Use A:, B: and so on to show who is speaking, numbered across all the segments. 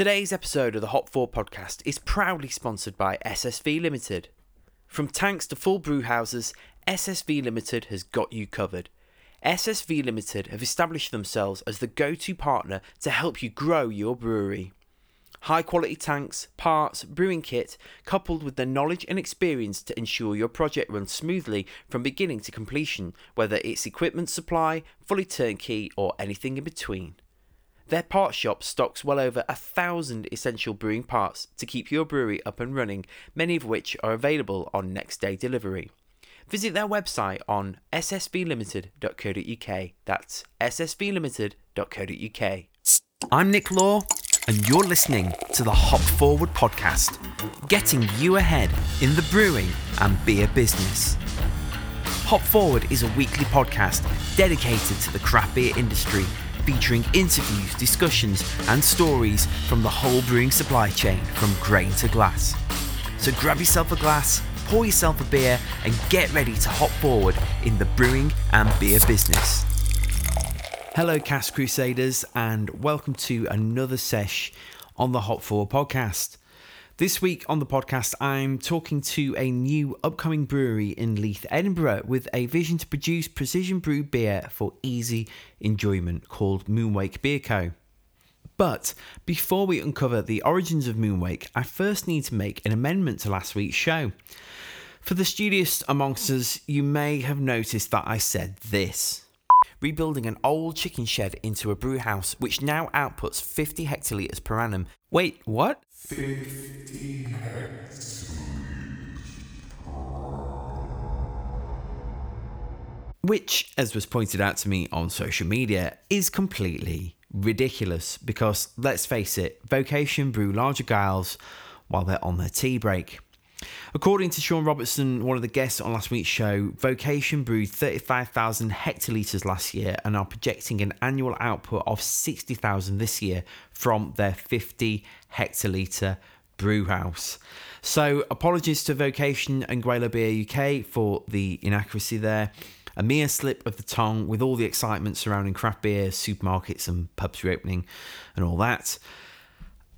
A: Today's episode of the Hop Forward podcast is proudly sponsored by SSV Limited. From tanks to full brew houses, SSV Limited has got you covered. SSV Limited have established themselves as the go to partner to help you grow your brewery. High quality tanks, parts, brewing kit, coupled with the knowledge and experience to ensure your project runs smoothly from beginning to completion, whether it's equipment supply, fully turnkey, or anything in between. Their parts shop stocks well over a thousand essential brewing parts to keep your brewery up and running, many of which are available on next day delivery. Visit their website on ssvlimited.co.uk. That's ssvlimited.co.uk. I'm Nick Law, and you're listening to the Hop Forward podcast, getting you ahead in the brewing and beer business. Hop Forward is a weekly podcast dedicated to the craft beer industry, featuring interviews, discussions, and stories from the whole brewing supply chain from grain to glass. So grab yourself a glass, pour yourself a beer, and get ready to hop forward in the brewing and beer business. Hello, Cask Crusaders, and welcome to another sesh on the Hop Forward podcast. This week on the podcast, I'm talking to a new upcoming brewery in Leith, Edinburgh, with a vision to produce precision brew beer for easy enjoyment called Moonwake Beer Co. But before we uncover the origins of Moonwake, I first need to make an amendment to last week's show. For the studious amongst us, you may have noticed that I said this. Rebuilding an old chicken shed into a brew house, which now outputs 50 hectolitres per annum. Wait, what? 50 Which, as was pointed out to me on social media, is completely ridiculous because, let's face it, Vocation brew larger gals while they're on their tea break. According to Sean Robertson, one of the guests on last week's show, Vocation brewed 35,000 hectolitres last year and are projecting an annual output of 60,000 this year from their 50 hectolitre brew house. So, apologies to Vocation and Guela Beer UK for the inaccuracy there. A mere slip of the tongue with all the excitement surrounding craft beer, supermarkets, and pubs reopening, and all that.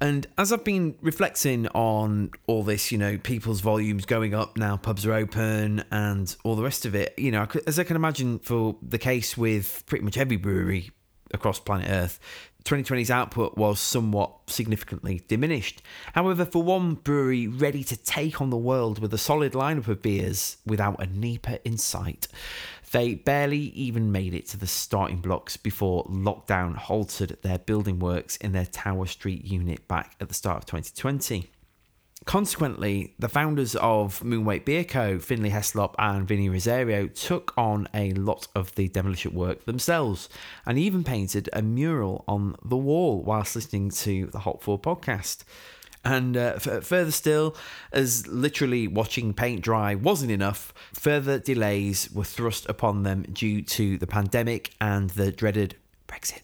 A: And as I've been reflecting on all this, you know, people's volumes going up now, pubs are open, and all the rest of it, you know, as I can imagine for the case with pretty much every brewery across planet Earth, 2020's output was somewhat significantly diminished. However, for one brewery ready to take on the world with a solid lineup of beers without a NEIPA in sight, they barely even made it to the starting blocks before lockdown halted their building works in their Tower Street unit back at the start of 2020. Consequently, the founders of Moonwake Beer Co., Finley Heslop and Vinny Rosario, took on a lot of the demolition work themselves and even painted a mural on the wall whilst listening to the Hop Forward podcast. And uh, f- further still, as literally watching paint dry wasn't enough, further delays were thrust upon them due to the pandemic and the dreaded Brexit.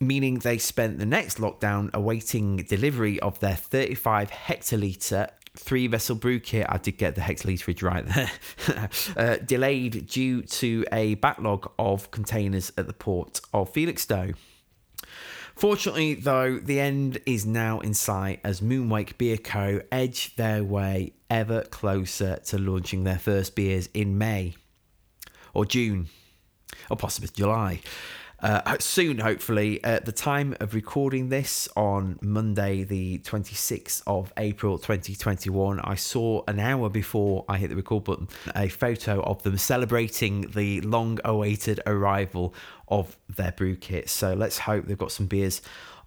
A: Meaning they spent the next lockdown awaiting delivery of their 35 hectolitre three vessel brew kit. I did get the hectoliterage right there. uh, delayed due to a backlog of containers at the port of Felixstowe. Fortunately, though, the end is now in sight as Moonwake Beer Co. edge their way ever closer to launching their first beers in May or June or possibly July. Uh, soon, hopefully, at the time of recording this on Monday, the 26th of April 2021, I saw an hour before I hit the record button a photo of them celebrating the long awaited arrival of their brew kit. So let's hope they've got some beers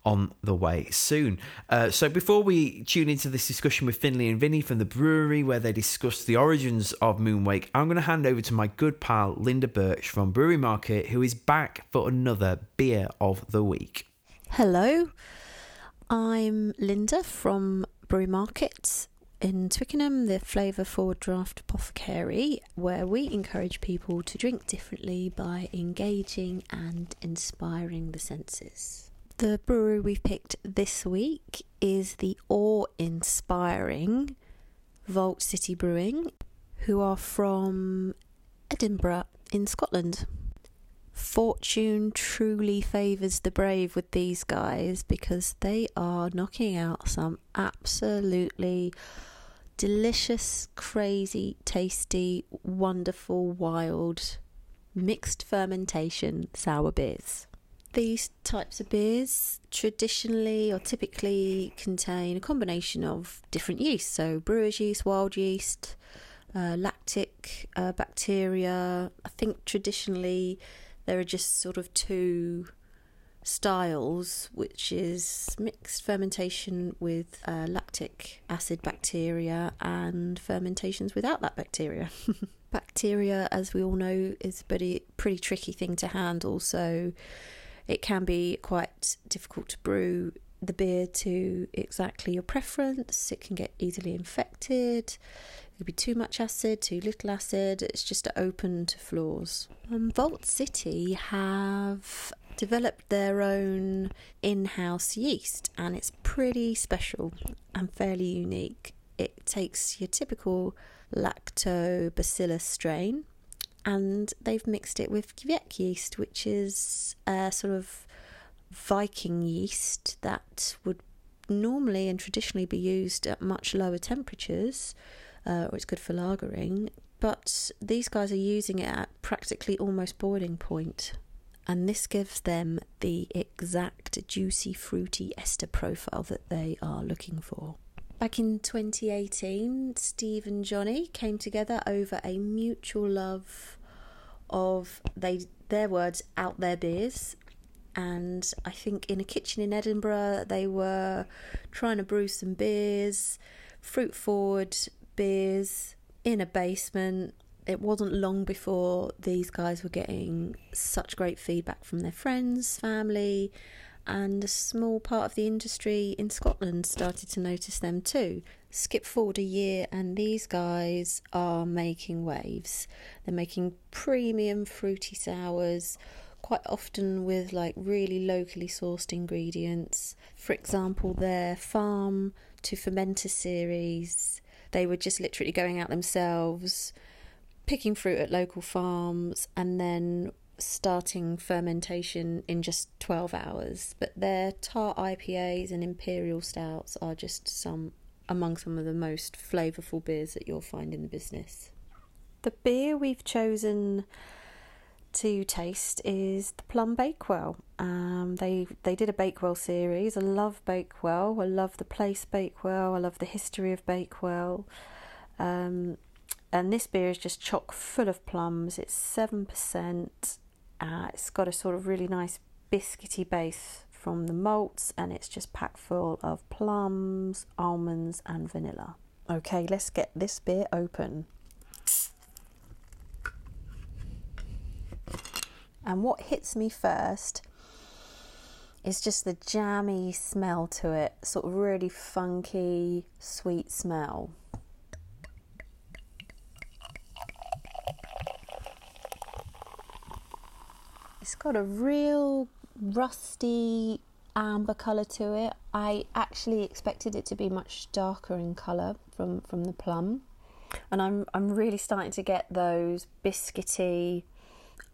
A: on the way soon. Uh, so before we tune into this discussion with Finley and Vinny from the brewery, where they discuss the origins of Moonwake, I'm going to hand over to my good pal Linda Birch from Brewery Market, who is back for another beer of the week.
B: Hello, I'm Linda from Brewery Market in Twickenham, the Flavour Forward Draft Apothecary, where we encourage people to drink differently by engaging and inspiring the senses. The brewery we've picked this week is the awe inspiring Vault City Brewing, who are from Edinburgh in Scotland. fortune truly favours the brave with these guys because they are knocking out some absolutely delicious, crazy, tasty, wonderful, wild, mixed fermentation sour beers. These types of beers traditionally or typically contain a combination of different yeasts, so brewer's yeast, wild yeast, uh, lactic uh, bacteria. I think traditionally there are just sort of two styles, which is mixed fermentation with uh, lactic acid bacteria and fermentations without that bacteria. bacteria, as we all know, is a pretty, pretty tricky thing to handle, so it can be quite difficult to brew the beer to exactly your preference. It can get easily infected. It could be too much acid, too little acid. It's just open to flaws. Um, Vault City have developed their own in house yeast, and it's pretty special and fairly unique. It takes your typical lactobacillus strain and they've mixed it with Kveik yeast, which is a sort of Viking yeast that would normally and traditionally be used at much lower temperatures, uh, or it's good for lagering. But these guys are using it at practically almost boiling point and this gives them the exact juicy, fruity ester profile that they are looking for. Back in 2018, Steve and Johnny came together over a mutual love of they their words out their beers and I think in a kitchen in Edinburgh they were trying to brew some beers, fruit forward beers in a basement it wasn't long before these guys were getting such great feedback from their friends, family, and a small part of the industry in Scotland started to notice them too. Skip forward a year, and these guys are making waves. They're making premium fruity sours, quite often with like really locally sourced ingredients. For example, their farm to fermenter series, they were just literally going out themselves picking fruit at local farms and then starting fermentation in just 12 hours. But their tart IPAs and imperial stouts are just some among some of the most flavourful beers that you'll find in the business. The beer we've chosen to taste is the Plum Bakewell. Um, they they did a Bakewell series. I love Bakewell. I love the place Bakewell. I love the history of Bakewell. Um, and this beer is just chock full of plums. It's seven percent. Uh, it's got a sort of really nice biscuity base from the malts, and it's just packed full of plums, almonds, and vanilla. Okay, let's get this beer open. And what hits me first is just the jammy smell to it, sort of really funky, sweet smell. It's got a real rusty amber colour to it. I actually expected it to be much darker in colour from, from the plum. And I'm I'm really starting to get those biscuity,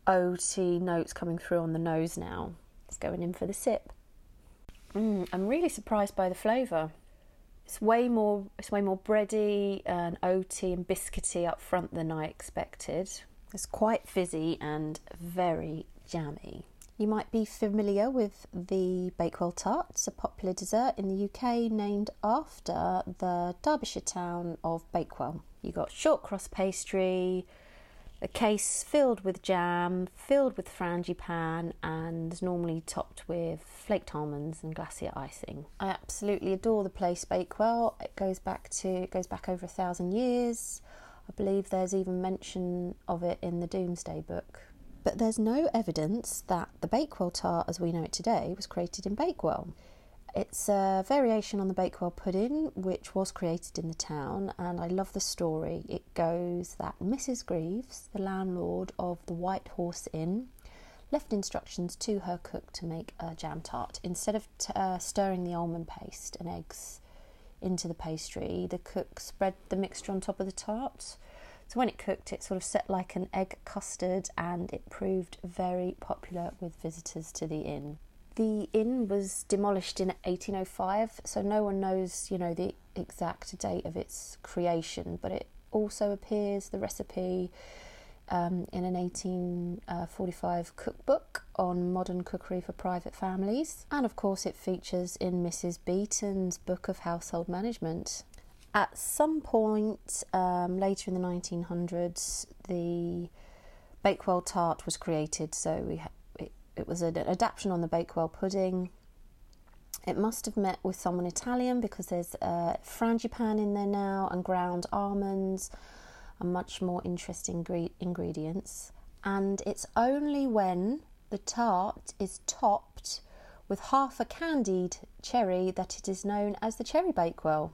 B: oaty notes coming through on the nose now. It's going in for the sip. Mm, I'm really surprised by the flavour. It's way more it's way more bready and oaty and biscuity up front than I expected. It's quite fizzy and very jammy. You might be familiar with the Bakewell tart. It's a popular dessert in the UK named after the Derbyshire town of Bakewell. You've got shortcrust pastry, a case filled with jam, filled with frangipane, and normally topped with flaked almonds and glacé icing. I absolutely adore the place Bakewell. It goes back to it goes back over a thousand years. I believe there's even mention of it in the Domesday Book but there's no evidence that the Bakewell tart as we know it today was created in Bakewell. It's a variation on the Bakewell pudding, which was created in the town, and I love the story. It goes that Mrs. Greaves, the landlord of the White Horse Inn, left instructions to her cook to make a jam tart. Instead of t- uh, stirring the almond paste and eggs into the pastry, the cook spread the mixture on top of the tart So when it cooked, it sort of set like an egg custard and it proved very popular with visitors to the inn. The inn was demolished in 1805, so no one knows, you know, the exact date of its creation, but it also appears the recipe um, in an 1845 cookbook on modern cookery for private families, and of course, it features in Mrs. Beeton's Book of Household Management. At some point um, later in the 1900s, the Bakewell tart was created, so we ha- it, it was an adaptation on the Bakewell pudding. It must have met with someone Italian because there's uh, frangipane in there now and ground almonds and much more interesting gre- ingredients. And it's only when the tart is topped with half a candied cherry that it is known as the cherry bakewell.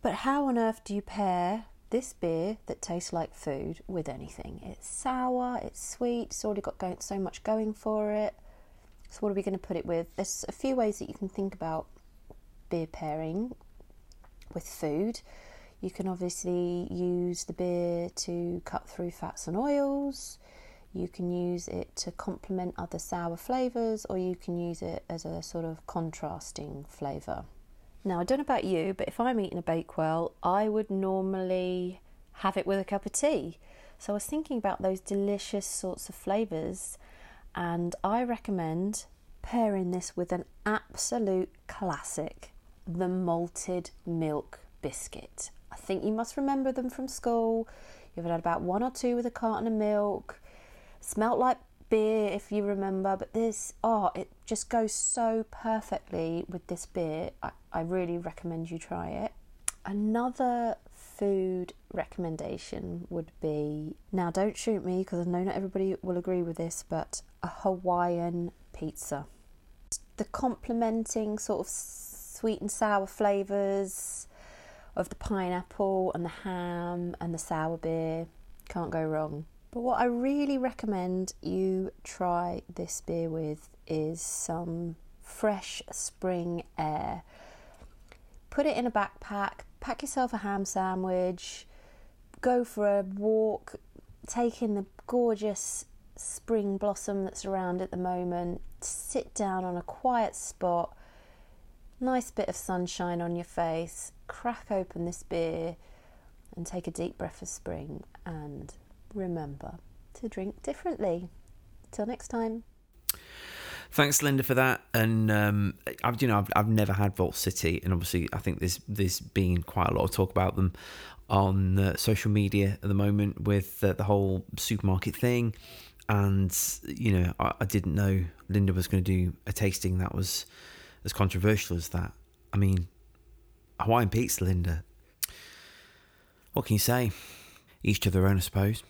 B: But how on earth do you pair this beer that tastes like food with anything? It's sour, it's sweet, it's already got going, so much going for it. So, what are we going to put it with? There's a few ways that you can think about beer pairing with food. You can obviously use the beer to cut through fats and oils. You can use it to complement other sour flavours, or you can use it as a sort of contrasting flavour. Now, I don't know about you, but if I'm eating a Bakewell, I would normally have it with a cup of tea. So I was thinking about those delicious sorts of flavours, and I recommend pairing this with an absolute classic the malted milk biscuit. I think you must remember them from school. You've had about one or two with a carton of milk. Smelt like beer, if you remember, but this, oh, it just goes so perfectly with this beer. I, I really recommend you try it. Another food recommendation would be now, don't shoot me because I know not everybody will agree with this, but a Hawaiian pizza. The complementing sort of sweet and sour flavours of the pineapple and the ham and the sour beer. Can't go wrong. But what I really recommend you try this beer with is some fresh spring air. Put it in a backpack, pack yourself a ham sandwich, go for a walk, take in the gorgeous spring blossom that's around at the moment, sit down on a quiet spot, nice bit of sunshine on your face, crack open this beer and take a deep breath of spring and remember to drink differently. Till next time.
A: Thanks, Linda, for that. And um, I've you know I've, I've never had Vault City, and obviously I think there's there's been quite a lot of talk about them on uh, social media at the moment with uh, the whole supermarket thing. And you know I, I didn't know Linda was going to do a tasting that was as controversial as that. I mean, Hawaiian pizza, Linda. What can you say? Each to their own, I suppose.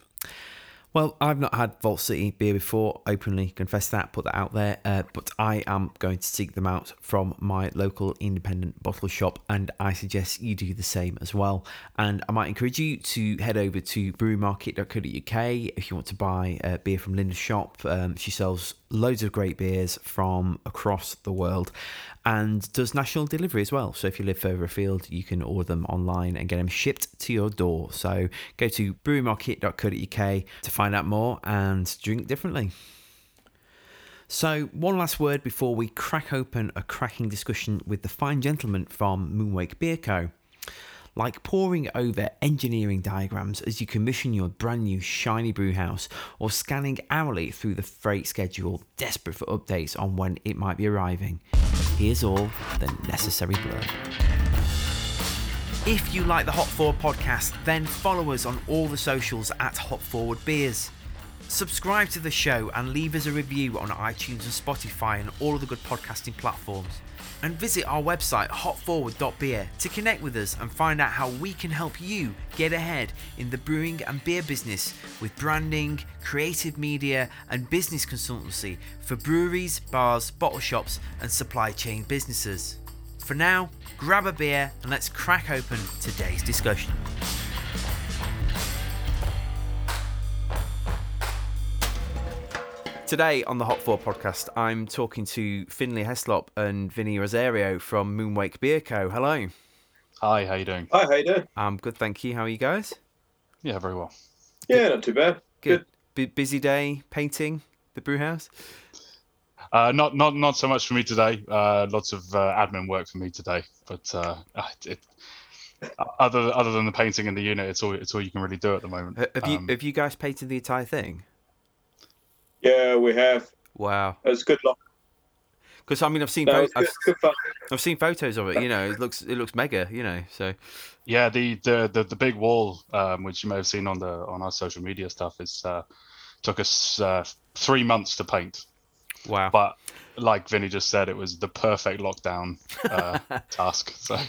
A: Well, I've not had Vault City beer before, openly confess that, put that out there, uh, but I am going to seek them out from my local independent bottle shop, and I suggest you do the same as well. And I might encourage you to head over to brewerymarket.co.uk if you want to buy uh, beer from Linda's shop. Um, she sells loads of great beers from across the world and does national delivery as well. So if you live further afield, you can order them online and get them shipped to your door. So go to brewmarket.co.uk to find out more and drink differently. So, one last word before we crack open a cracking discussion with the fine gentleman from Moonwake Beer Co. Like poring over engineering diagrams as you commission your brand new shiny brew house, or scanning hourly through the freight schedule, desperate for updates on when it might be arriving. Here's all the necessary blurb. If you like the Hop Forward podcast, then follow us on all the socials at Hop Forward Beers. Subscribe to the show and leave us a review on iTunes and Spotify and all of the good podcasting platforms. And visit our website hopforward.beer to connect with us and find out how we can help you get ahead in the brewing and beer business with branding, creative media, and business consultancy for breweries, bars, bottle shops, and supply chain businesses. For now, grab a beer and let's crack open today's discussion. Today on the Hop Forward podcast, I'm talking to Finley Heslop and Vinny Rosario from Moonwake Beer Co. Hello.
C: Hi, how you doing?
D: Hi, how you doing?
A: I'm good, thank you. How are you guys?
C: Yeah, very well. Yeah, not too bad.
A: Good. B- busy day painting the brew house.
D: Uh, not not not so much for me today. Uh, lots of uh, admin work for me today, but uh, it, other other than the painting in the unit, it's all it's all you can really do at the moment.
A: Have you um, have you guys painted the entire thing?
C: Yeah, we have.
A: Wow,
C: it's good luck.
A: Because I mean, I've seen no, I've, I've, seen photos of it. You know, it looks it looks mega. You know, so
D: yeah, the the the, the big wall, um, which you may have seen on the on our social media stuff, is uh, took us uh, three months to paint.
A: Wow!
D: But like Vinny just said, it was the perfect lockdown uh, task. So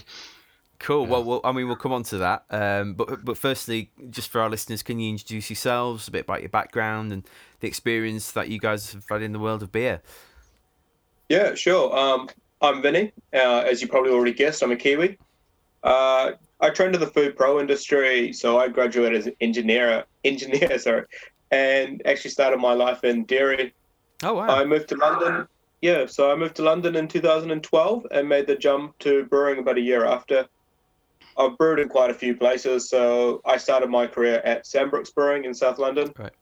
A: Cool. Well, well, I mean, we'll come on to that. Um, but but firstly, just for our listeners, can you introduce yourselves, a bit about your background and the experience that you guys have had in the world of beer?
C: Yeah, sure. Um, I'm Vinny. Uh, as you probably already guessed, I'm a Kiwi. Uh, I trained in the food pro industry, so I graduated as an engineer, engineer, sorry, and actually started my life in dairy.
A: Oh wow!
C: I moved to London. Yeah, so I moved to London in 2012 and made the jump to brewing about a year after. I've brewed in quite a few places. So I started my career at Sambrook's Brewing in South London.
A: Right.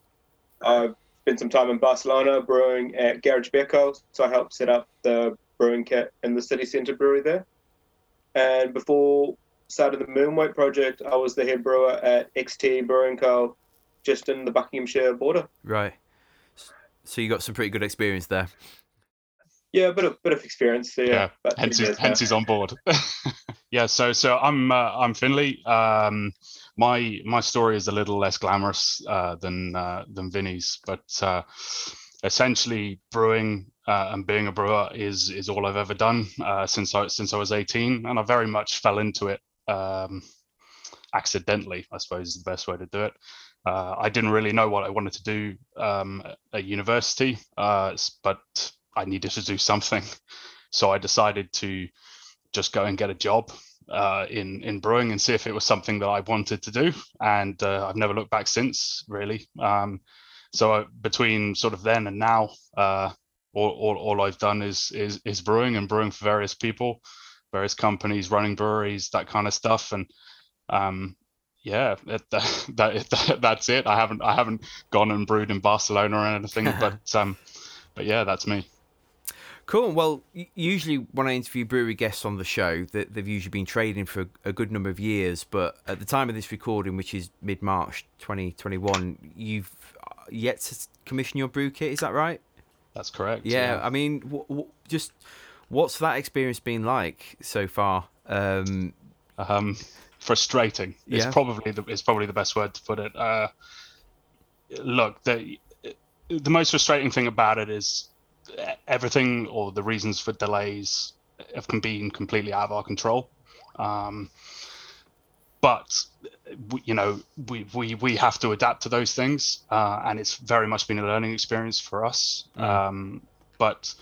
C: I've spent some time in Barcelona brewing at Garage Beer Co. So I helped set up the brewing kit in the city centre brewery there. And before starting the Moonwake project, I was the head brewer at XT Brewing Co. just in the Buckinghamshire border.
A: Right. So you got some pretty good experience there.
C: Yeah, a bit of bit of experience. Yeah,
D: yeah. hence, he's, hence he's on board. yeah, so so I'm uh, I'm Finley. Um, my my story is a little less glamorous uh, than uh, than Vinny's, but uh, essentially brewing uh, and being a brewer is is all I've ever done uh, since I since I was 18, and I very much fell into it um, accidentally. I suppose is the best way to do it. I didn't really know what I wanted to do um, at university, but I needed to do something. So I decided to just go and get a job uh, in in brewing and see if it was something that I wanted to do. And uh, I've never looked back since, really. Um, so uh, between sort of then and now, uh, all, all, all I've done is, is is brewing and brewing for various people, various companies, running breweries, that kind of stuff. And um, yeah, it, that, that, that's it. I haven't I haven't gone and brewed in Barcelona or anything, but um, but yeah, that's me.
A: Cool. Well, usually when I interview brewery guests on the show, that they've usually been trading for a good number of years. But at the time of this recording, which is mid March 2021, you've uh, yet to commission your brew kit. Is that right?
D: That's correct.
A: Yeah. yeah. I mean, w- w- just what's that experience been like so far? Um,
D: um, frustrating. It's probably the it's probably the best word to put it. Uh, look, the the most frustrating thing about it is everything or the reasons for delays have been completely out of our control. Um, but you know we, we we have to adapt to those things uh, and it's very much been a learning experience for us mm. um, but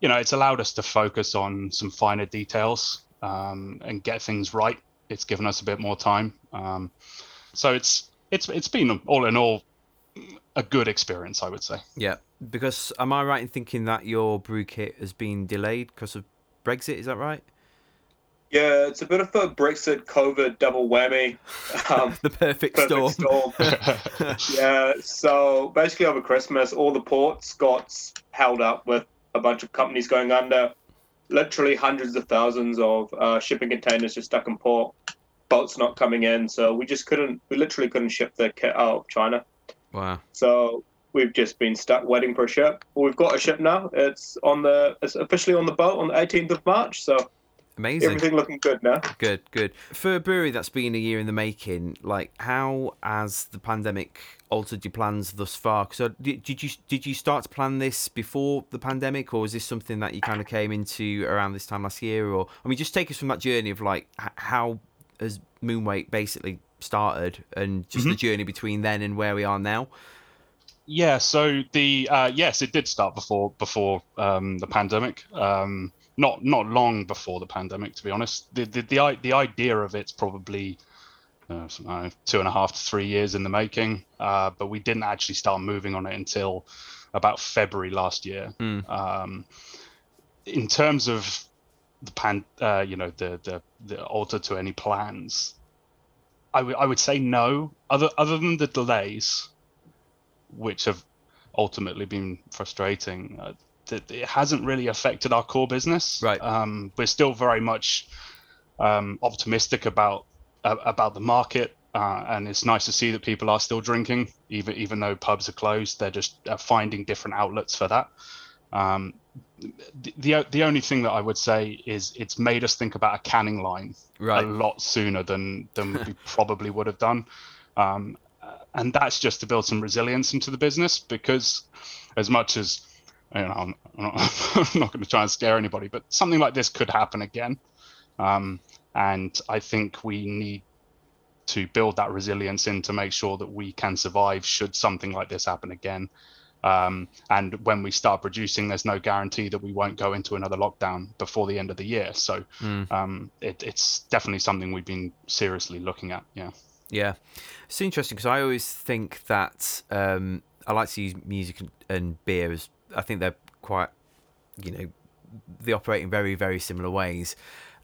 D: you know it's allowed us to focus on some finer details um, and get things right it's given us a bit more time um, so it's it's it's been all in all a good experience i would say
A: yeah because am I right in thinking that your brew kit has been delayed because of Brexit? Is that right?
C: Yeah, it's a bit of a Brexit COVID double whammy.
A: Um, the perfect, perfect storm.
C: storm. yeah, so basically over Christmas, all the ports got held up with a bunch of companies going under. Literally hundreds of thousands of uh, shipping containers just stuck in port. Boats not coming in, so we just couldn't. We literally couldn't ship the kit out of China.
A: Wow.
C: So we've just been stuck waiting for a ship. Well, we've got a ship now. It's on the it's officially on the boat on the 18th of March. So
A: amazing.
C: Everything looking good now.
A: Good, good. For a brewery that's been a year in the making, like how has the pandemic altered your plans thus far? Because uh, did, did you did you start to plan this before the pandemic, or is this something that you kind of came into around this time last year? Or I mean, just take us from that journey of like how has Moonwake basically started and just mm-hmm. the journey between then and where we are now.
D: Yeah, so the uh, yes, it did start before before um, the pandemic. Um, not not long before the pandemic, to be honest. The the the, the idea of it's probably uh, two and a half to three years in the making, uh, but we didn't actually start moving on it until about February last year.
A: Mm.
D: Um, in terms of the pan, uh, you know, the the the alter to any plans, I, w- I would say no. Other other than the delays, which have ultimately been frustrating, uh, that it hasn't really affected our core business.
A: Right.
D: Um, we're still very much um, optimistic about uh, about the market, uh, and it's nice to see that people are still drinking, even even though pubs are closed. They're just uh, finding different outlets for that. Um, the, the the only thing that I would say is it's made us think about a canning line
A: Right.
D: a lot sooner than than we probably would have done. Um, and that's just to build some resilience into the business because as much as you know, I'm, I'm not, I'm not going to try and scare anybody, but something like this could happen again. Um, and I think we need to build that resilience in to make sure that we can survive should something like this happen again. Um, and when we start producing, there's no guarantee that we won't go into another lockdown before the end of the year. So
A: Mm.
D: um, it, it's definitely something we've been seriously looking at. Yeah.
A: Yeah, it's interesting because I always think that um, I like to use music and, beer as I think they're quite, you know, they operate in very very similar ways,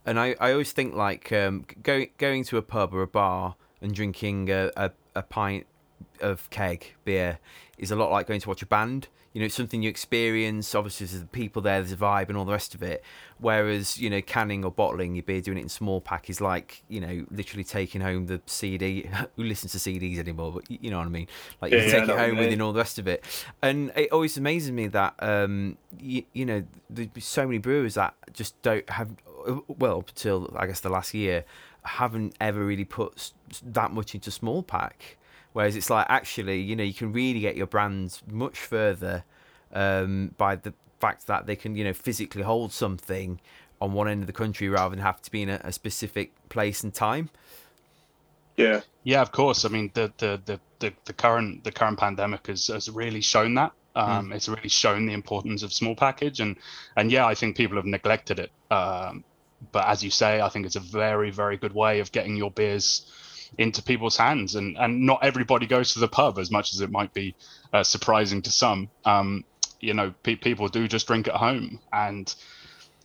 A: and I, I always think like um, going going to a pub or a bar and drinking a, a, a pint of keg beer is a lot like going to watch a band. You know, it's something you experience. Obviously, there's the people there, there's a vibe, and all the rest of it. Whereas, you know, canning or bottling your beer, doing it in small pack is like, you know, literally taking home the CD. Who listens to CDs anymore? But you know what I mean. Like you
C: Yeah,
A: can
C: yeah,
A: take it home with you and all the rest of it. And it always amazes me that, um, you, you know, there's so many brewers that just don't have. Well, up until I guess the last year, haven't ever really put that much into small pack. Whereas it's like actually, you know, you can really get your brands much further um, by the fact that they can, you know, physically hold something on one end of the country rather than have to be in a, a specific place and time.
C: Yeah.
D: Yeah, of course. I mean, the the the, the, the current the current pandemic has, has really shown that. Um, It's really shown the importance of small package, and and yeah, I think people have neglected it. Um, but as you say, I think it's a very very good way of getting your beers into people's hands, and and not everybody goes to the pub as much as it might be uh, surprising to some. Um, you know, pe- people do just drink at home, and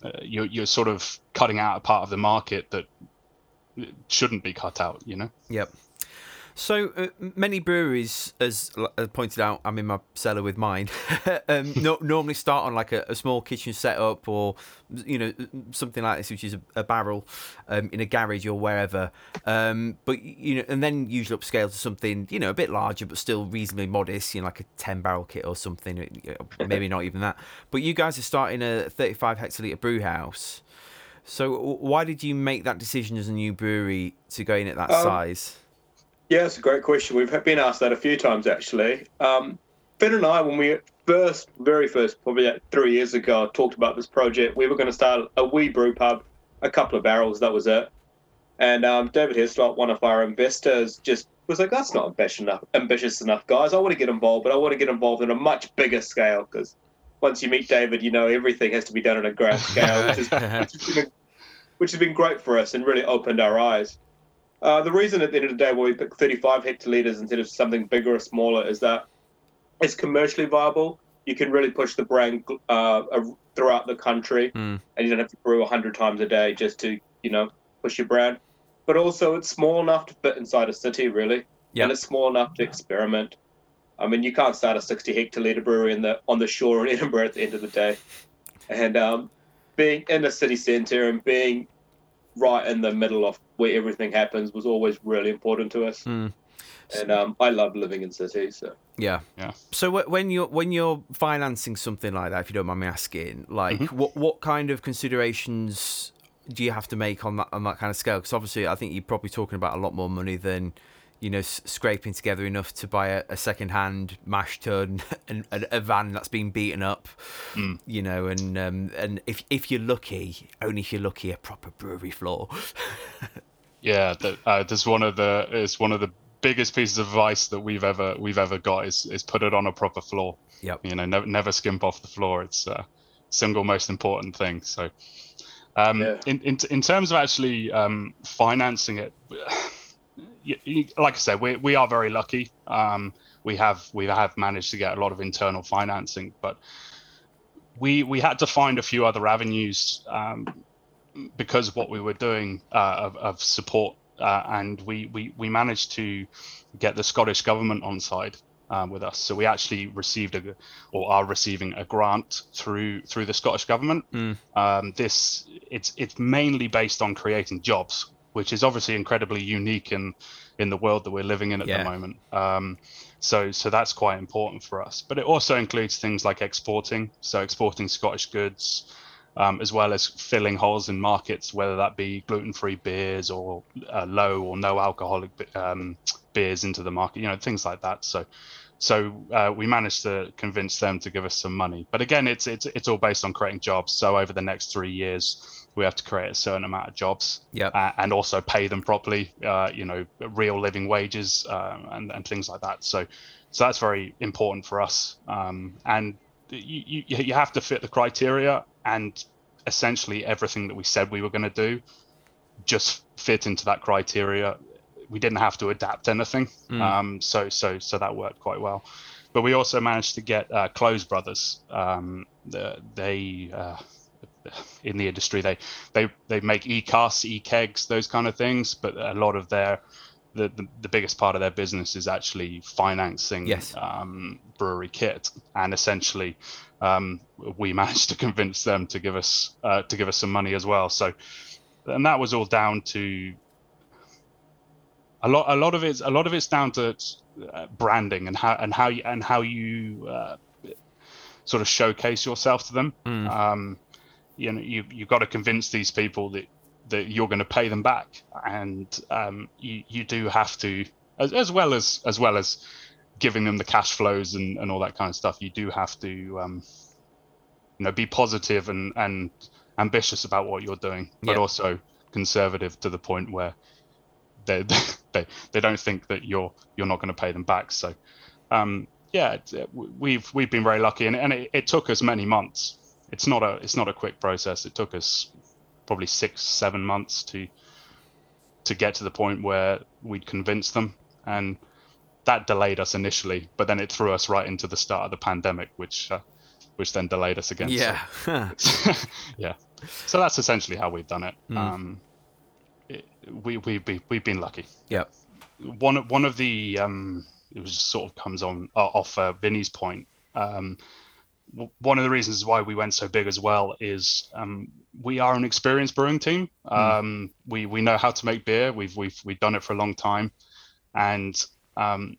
D: uh, you're you're sort of cutting out a part of the market that shouldn't be cut out. You know.
A: Yep. So uh, many breweries, as uh, pointed out, I'm in my cellar with mine. um, no, normally start on like a, a small kitchen setup or you know something like this, which is a, a barrel um, in a garage or wherever. Um, but you know, and then usually upscale to something you know a bit larger but still reasonably modest, you know, like a 10 barrel kit or something. Maybe not even that. But you guys are starting a 35 hectoliter brew house. So w- why did you make that decision as a new brewery to go in at that
C: Um,
A: size?
C: Yeah, it's a great question. We've been asked that a few times actually. Um, Finn and I, when we first, very first, probably like three years ago, talked about this project, we were going to start a wee brew pub, a couple of barrels, that was it. And um, David Heslop, one of our investors, just was like, "That's not ambitious enough, ambitious enough, guys. I want to get involved, but I want to get involved in a much bigger scale because once you meet David, you know everything has to be done on a grand scale, which is which has been, which has been great for us and really opened our eyes. Uh, the reason at the end of the day why we pick 35 hectoliters instead of something bigger or smaller is that it's commercially viable. You can really push the brand uh, throughout the country,
A: Mm.
C: and you don't have to brew 100 times a day just to, you know, push your brand. But also, it's small enough to fit inside a city, really,
A: Yeah.
C: and it's small enough to experiment. I mean, you can't start a 60 hectoliter brewery in the on the shore in Edinburgh at the end of the day. And um, being in the city centre and being right in the middle of where everything happens was always really important to us.
A: Mm.
C: And um, I love living in cities. So.
A: Yeah.
D: Yeah.
A: So wh- when you're when you're financing something like that, if you don't mind me asking, like
D: Mm-hmm.
A: what what kind of considerations do you have to make on that on that kind of scale? Because obviously, I think you're probably talking about a lot more money than you know s- scraping together enough to buy a, a second hand mash tun and, and a van that's been beaten up.
D: Mm.
A: You know, and um, and if if you're lucky, only if you're lucky, a proper brewery floor.
D: Yeah, that, uh, that's one of the it's one of the biggest pieces of advice that we've ever we've ever got is is put it on a proper floor.
A: Yep.
D: You know, never never skimp off the floor. It's uh, single most important thing. So, um,
C: Yeah.
D: in, in in terms of actually um, financing it, you, you, like I said, we we are very lucky. Um, we have we have managed to get a lot of internal financing, but we we had to find a few other avenues um, because what we were doing uh, of, of support uh, and we, we we managed to get the Scottish government on side um, with us. So we actually received a, or are receiving a grant through through the Scottish government.
A: Mm.
D: Um, this it's it's mainly based on creating jobs, which is obviously incredibly unique in in the world that we're living in at
A: Yeah.
D: the moment. Um, so so that's quite important for us. But it also includes things like exporting, so exporting Scottish goods. Um, as well as filling holes in markets, whether that be gluten-free beers or uh, low or no alcoholic um, beers into the market, you know, things like that. So, so uh, we managed to convince them to give us some money. But again, it's it's it's all based on creating jobs. So over the next three years, we have to create a certain amount of jobs
A: Yep.
D: uh, and also pay them properly. Uh, you know, real living wages um, and and things like that. So, so that's very important for us. Um, and you, you you have to fit the criteria, and essentially everything that we said we were going to do just fit into that criteria. We didn't have to adapt anything.
A: Mm.
D: Um, so so so that worked quite well. But we also managed to get uh, Close Brothers. Um, the, they uh, in the industry they they they make e-casts, e-kegs, those kind of things. But a lot of their the, the, the biggest part of their business is actually financing
A: Yes.
D: um, brewery kit, and essentially um, we managed to convince them to give us uh, to give us some money as well. So, and that was all down to a lot. A lot of it's a lot of it's down to uh, branding and how and how you and how you uh, sort of showcase yourself to them.
A: Mm.
D: Um, you know, you you've got to convince these people that that you're going to pay them back, and um, you you do have to, as, as well as as well as giving them the cash flows and, and all that kind of stuff. You do have to, um, you know, be positive and and ambitious about what you're doing, but also conservative to the point where they they they don't think that you're you're not going to pay them back. So, um, yeah, uh, we've we've been very lucky, and, and it, it took us many months. It's not a it's not a quick process. It took us probably six seven months to to get to the point where we'd convinced them, and that delayed us initially. But then it threw us right into the start of the pandemic, which uh, which then delayed us again. So-
A: Yeah.
D: yeah. So that's essentially how we've done it.
A: Mm.
D: Um, it we we we we've been lucky.
A: Yeah.
D: One of- one of the um, it was just sort of comes on uh, off uh, Vinny's point. Um, w- one of the reasons why we went so big as well is um, we are an experienced brewing team. Um, we we know how to make beer. We've we've we've done it for a long time, and um,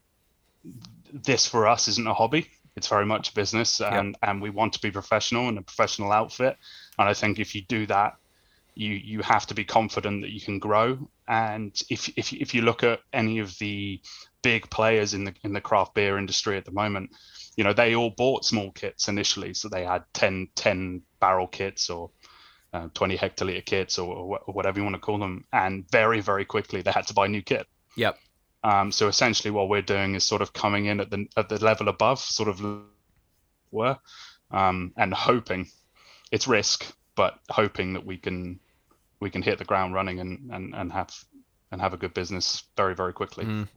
D: this for us isn't a hobby. It's very much a business, and and we want to be professional and a professional outfit. And I think if you do that, you you have to be confident that you can grow. And if if if you look at any of the big players in the in the craft beer industry at the moment, you know they all bought small kits initially, so they had 10, 10 barrel kits or uh, 20 hectoliter kits or, or or whatever you want to call them, and very very quickly they had to buy new kit.
A: Yep.
D: Um, so essentially, what we're doing is sort of coming in at the at the level above, sort of were, um, and hoping it's risk, but hoping that we can we can hit the ground running and and, and have and have a good business very very quickly.
A: Mm.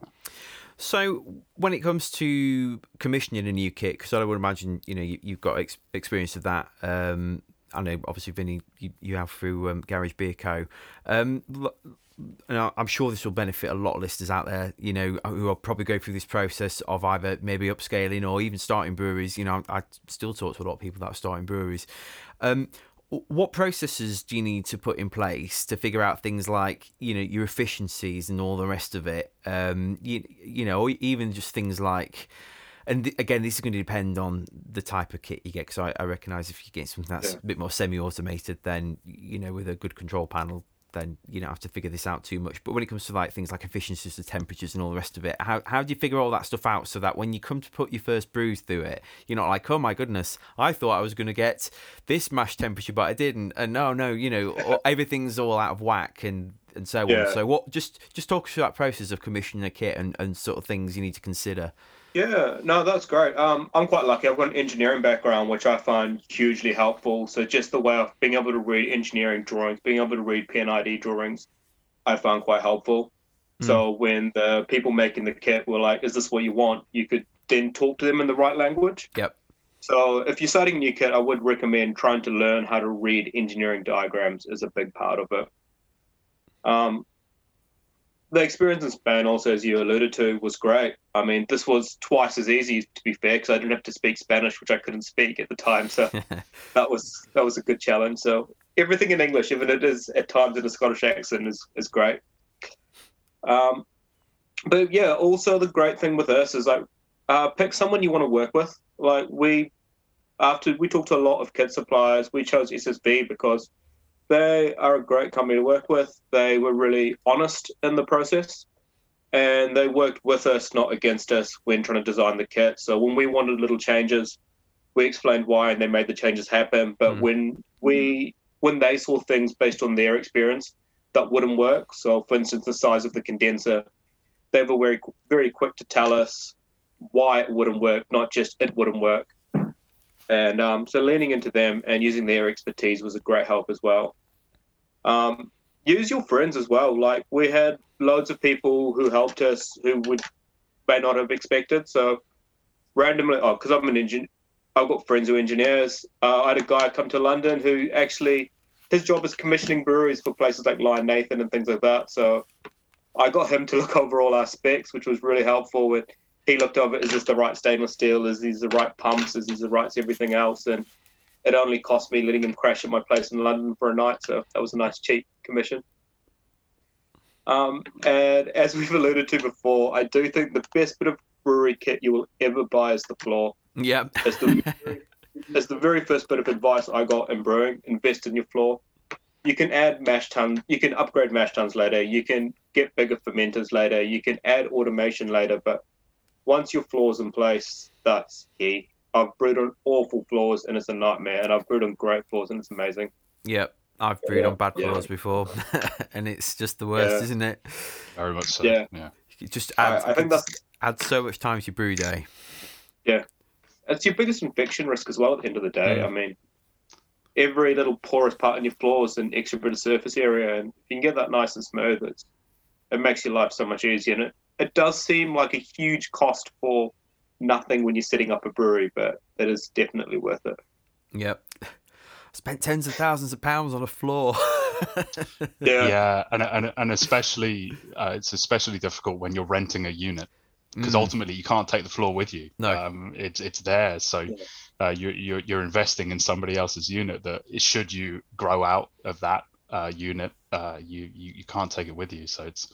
A: So when it comes to commissioning a new kit, because I would imagine you know you, you've got ex- experience of that. Um, I know obviously Vinny, you, you have through um, Garage Beer Co. Um, and I'm sure this will benefit a lot of listeners out there, you know, who are probably going through this process of either maybe upscaling or even starting breweries. You know, I still talk to a lot of people that are starting breweries. Um, what processes do you need to put in place to figure out things like you know your efficiencies and all the rest of it? Um, you, you know, even just things like. And th- again, this is going to depend on the type of kit you get. Because I, I recognise if you get something that's
C: Yeah.
A: a bit more semi-automated, then you know, with a good control panel, then you don't have to figure this out too much. But when it comes to like things like efficiencies, the temperatures, and all the rest of it, how how do you figure all that stuff out so that when you come to put your first brews through it, you're not like, oh my goodness, I thought I was going to get this mash temperature, but I didn't, and no, no, you know, everything's all out of whack and and so
C: Yeah.
A: on. So what? Just just talk through that process of commissioning a kit and and sort of things you need to consider.
C: Yeah, no, that's great. Um, I'm quite lucky. I've got an engineering background, which I find hugely helpful. So just the way of being able to read engineering drawings, being able to read P&ID drawings, I found quite helpful. So when the people making the kit were like, "Is this what you want?" You could then talk to them in the right language.
A: Yep.
C: So if you're starting a new kit, I would recommend trying to learn how to read engineering diagrams is a big part of it. Um, the experience in Spain, also as you alluded to, was great. I mean, this was twice as easy to be fair, because I didn't have to speak Spanish, which I couldn't speak at the time. So that was that was a good challenge. So everything in English, even it is at times in a Scottish accent, is is great. Um, but yeah, also the great thing with us is like uh, pick someone you want to work with. Like we, after we talked to a lot of kit suppliers, we chose SSV because they are a great company to work with. They were really honest in the process, and they worked with us, not against us, when trying to design the kit. So when we wanted little changes, we explained why, and they made the changes happen. But mm. when we when they saw things based on their experience that wouldn't work, so for instance, the size of the condenser, they were very very quick to tell us why it wouldn't work, not just it wouldn't work. And um, so leaning into them and using their expertise was a great help as well. Um, use your friends as well. Like we had loads of people who helped us who would may not have expected. So randomly, oh, because I'm an engineer, I've got friends who are engineers. Uh, I had a guy come to London who actually his job is commissioning breweries for places like Lion Nathan and things like that. So I got him to look over all our specs, which was really helpful. With he looked over, is this the right stainless steel? Is these the right pumps? Is these the right everything else? And it only cost me letting him crash at my place in London for a night, so that was a nice cheap commission. Um, and as we've alluded to before, I do think the best bit of brewery kit you will ever buy is the floor.
A: Yep.
C: It's the, it's the very first bit of advice I got in brewing. Invest in your floor. You can add mash tun. You can upgrade mash tuns later. You can get bigger fermenters later. You can add automation later. But once your floor's in place, that's key. I've brewed on awful floors and it's a nightmare, and I've brewed on great floors and it's amazing.
A: Yep. I've brewed yeah, on bad floors before, and it's just the worst, yeah. isn't it?
D: Very much so.
C: Yeah.
D: yeah.
A: It just adds, I, I think that's add so much time to your brew day.
C: Yeah, it's your biggest infection risk as well. At the end of the day, mm. I mean, every little porous part in your floor is an extra bit of surface area, and if you can get that nice and smooth, it's, it makes your life so much easier. And it, it does seem like a huge cost for nothing when you're setting up a brewery, but it is definitely worth it.
A: Yep. Spent tens of thousands of pounds on a floor.
C: yeah,
D: yeah, and and and especially uh, it's especially difficult when you're renting a unit because mm. ultimately you can't take the floor with you.
A: No,
D: um, it's it's there, so uh, you you're you're investing in somebody else's unit that should you grow out of that uh, unit, uh, you, you you can't take it with you. So it's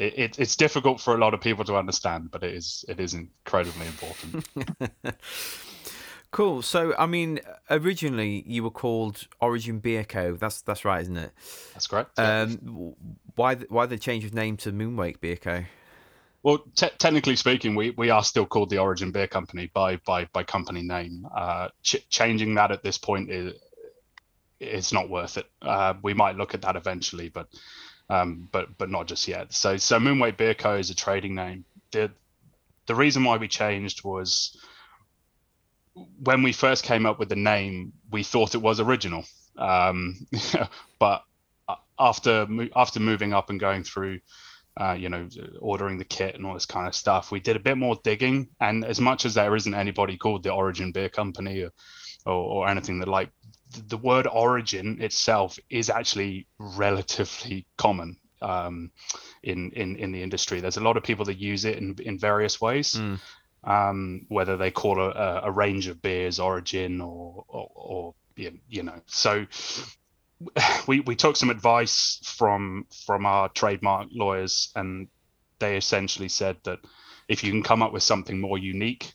D: it, it, it's difficult for a lot of people to understand, but it is it is incredibly important.
A: cool. So, I mean, originally you were called Origin Beer Co. That's that's right, isn't it?
D: That's correct.
A: Um, why why the change of name to Moonwake Beer Co.
D: Well, technically speaking, we, we are still called the Origin Beer Company by by by company name. Uh, ch- changing that at this point is it's not worth it. Uh, we might look at that eventually, but um, but but not just yet. So so Moonwake Beer Co is a trading name. The the reason why we changed was when we first came up with the name, we thought it was original, um, but after after moving up and going through. Uh, you know, ordering the kit and all this kind of stuff. We did a bit more digging, and as much as there isn't anybody called the Origin Beer Company or, or, or anything that like, the word origin itself is actually relatively common um, in, in in the industry. There's a lot of people that use it in in various ways. Mm. Um, whether they call a, a, range of beers origin or or, or you know so we we took some advice from from our trademark lawyers and they essentially said that if you can come up with something more unique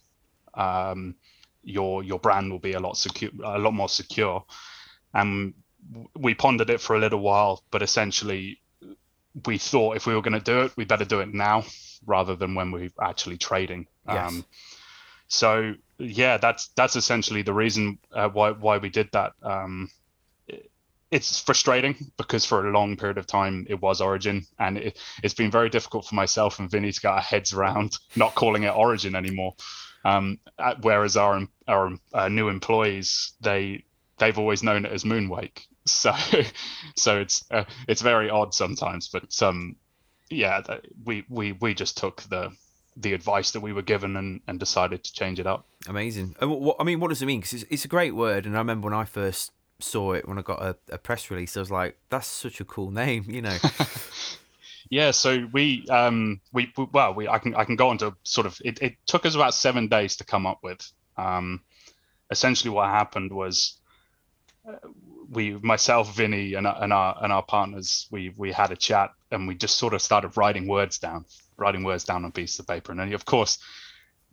D: um, your your brand will be a lot secure, a lot more secure. And we pondered it for a little while, but essentially, we thought if we were going to do it, we better do it now rather than when we're actually trading.
A: Yes. Um,
D: so yeah, that's that's essentially the reason uh, why why we did that. Um, it's frustrating because for a long period of time it was Origin, and it, has been very difficult for myself and Vinny to get our heads around not calling it Origin anymore. Um, whereas our our uh, new employees, they they've always known it as Moonwake. So so it's uh, it's very odd sometimes, but um, yeah, we we we just took the the advice that we were given and, and decided to change it up.
A: Amazing. I mean, what does it mean? Because it's, it's a great word, and I remember when I first saw it when I got a, a press release, I was like, "That's such a cool name," you know.
D: Yeah, so we um we well we I can I can go on to sort of it, it took us about seven days to come up with. Um, essentially, what happened was uh, we myself Vinny and, and our and our partners we we had a chat and we just sort of started writing words down writing words down on pieces of paper and then, of course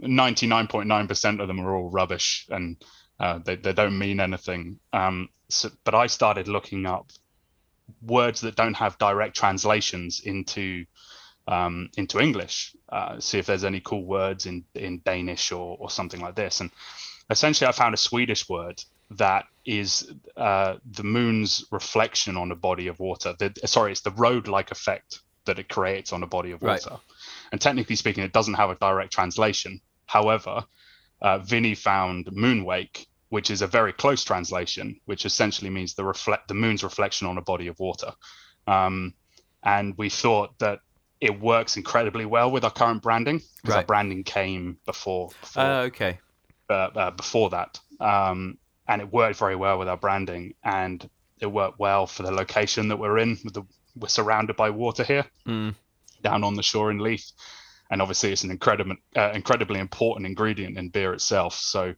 D: 99.9% of them are all rubbish and uh, they, they don't mean anything um, so, but I started looking up words that don't have direct translations into um, into English. Uh, see if there's any cool words in in Danish or or something like this. And essentially, I found a Swedish word that is uh, the moon's reflection on a body of water. The, sorry, it's the road-like effect that it creates on a body of water. Right. And technically speaking, it doesn't have a direct translation. However, uh, Vinny found moonwake which is a very close translation, which essentially means the reflect the moon's reflection on a body of water. Um, and we thought that it works incredibly well with our current branding because right. our branding came before. before
A: uh, okay.
D: Uh, uh, before that, um, and it worked very well with our branding, and it worked well for the location that we're in. The, we're surrounded by water here,
A: mm.
D: down on the shore in Leith, and obviously it's an incredible, uh, incredibly important ingredient in beer itself. So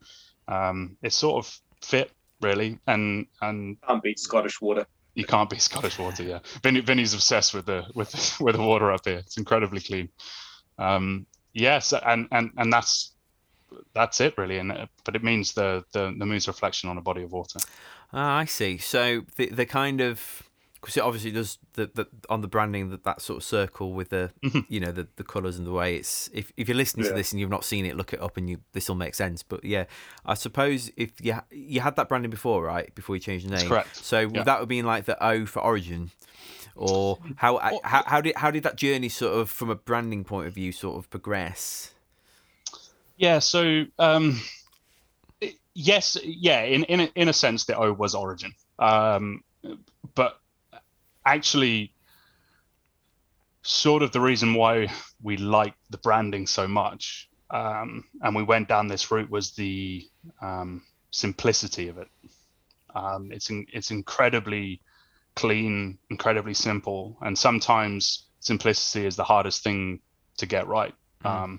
D: um, it's sort of fit really, and and
C: can't beat Scottish water.
D: You can't beat Scottish water. Yeah, Vinny, Vinny's obsessed with the with with the water up here. It's incredibly clean. Um, yes, and and and that's that's it really. And but it means the the the moon's reflection on a body of water.
A: Ah, I see. So the the kind of because it obviously does the, the on the branding that that sort of circle with the mm-hmm. you know the, the colors and the way it's if, if you're listening yeah. to this and you've not seen it look it up and you this will make sense but yeah i suppose if you you had that branding before right before you changed the name
D: That's correct
A: so yeah. that would be like the o for origin or how, how how did how did that journey sort of from a branding point of view sort of progress
D: yeah so um yes yeah in in a, in a sense the o was origin um but actually sort of the reason why we liked the branding so much um, and we went down this route was the um, simplicity of it. Um, it's in, it's incredibly clean, incredibly simple, and sometimes simplicity is the hardest thing to get right. Mm.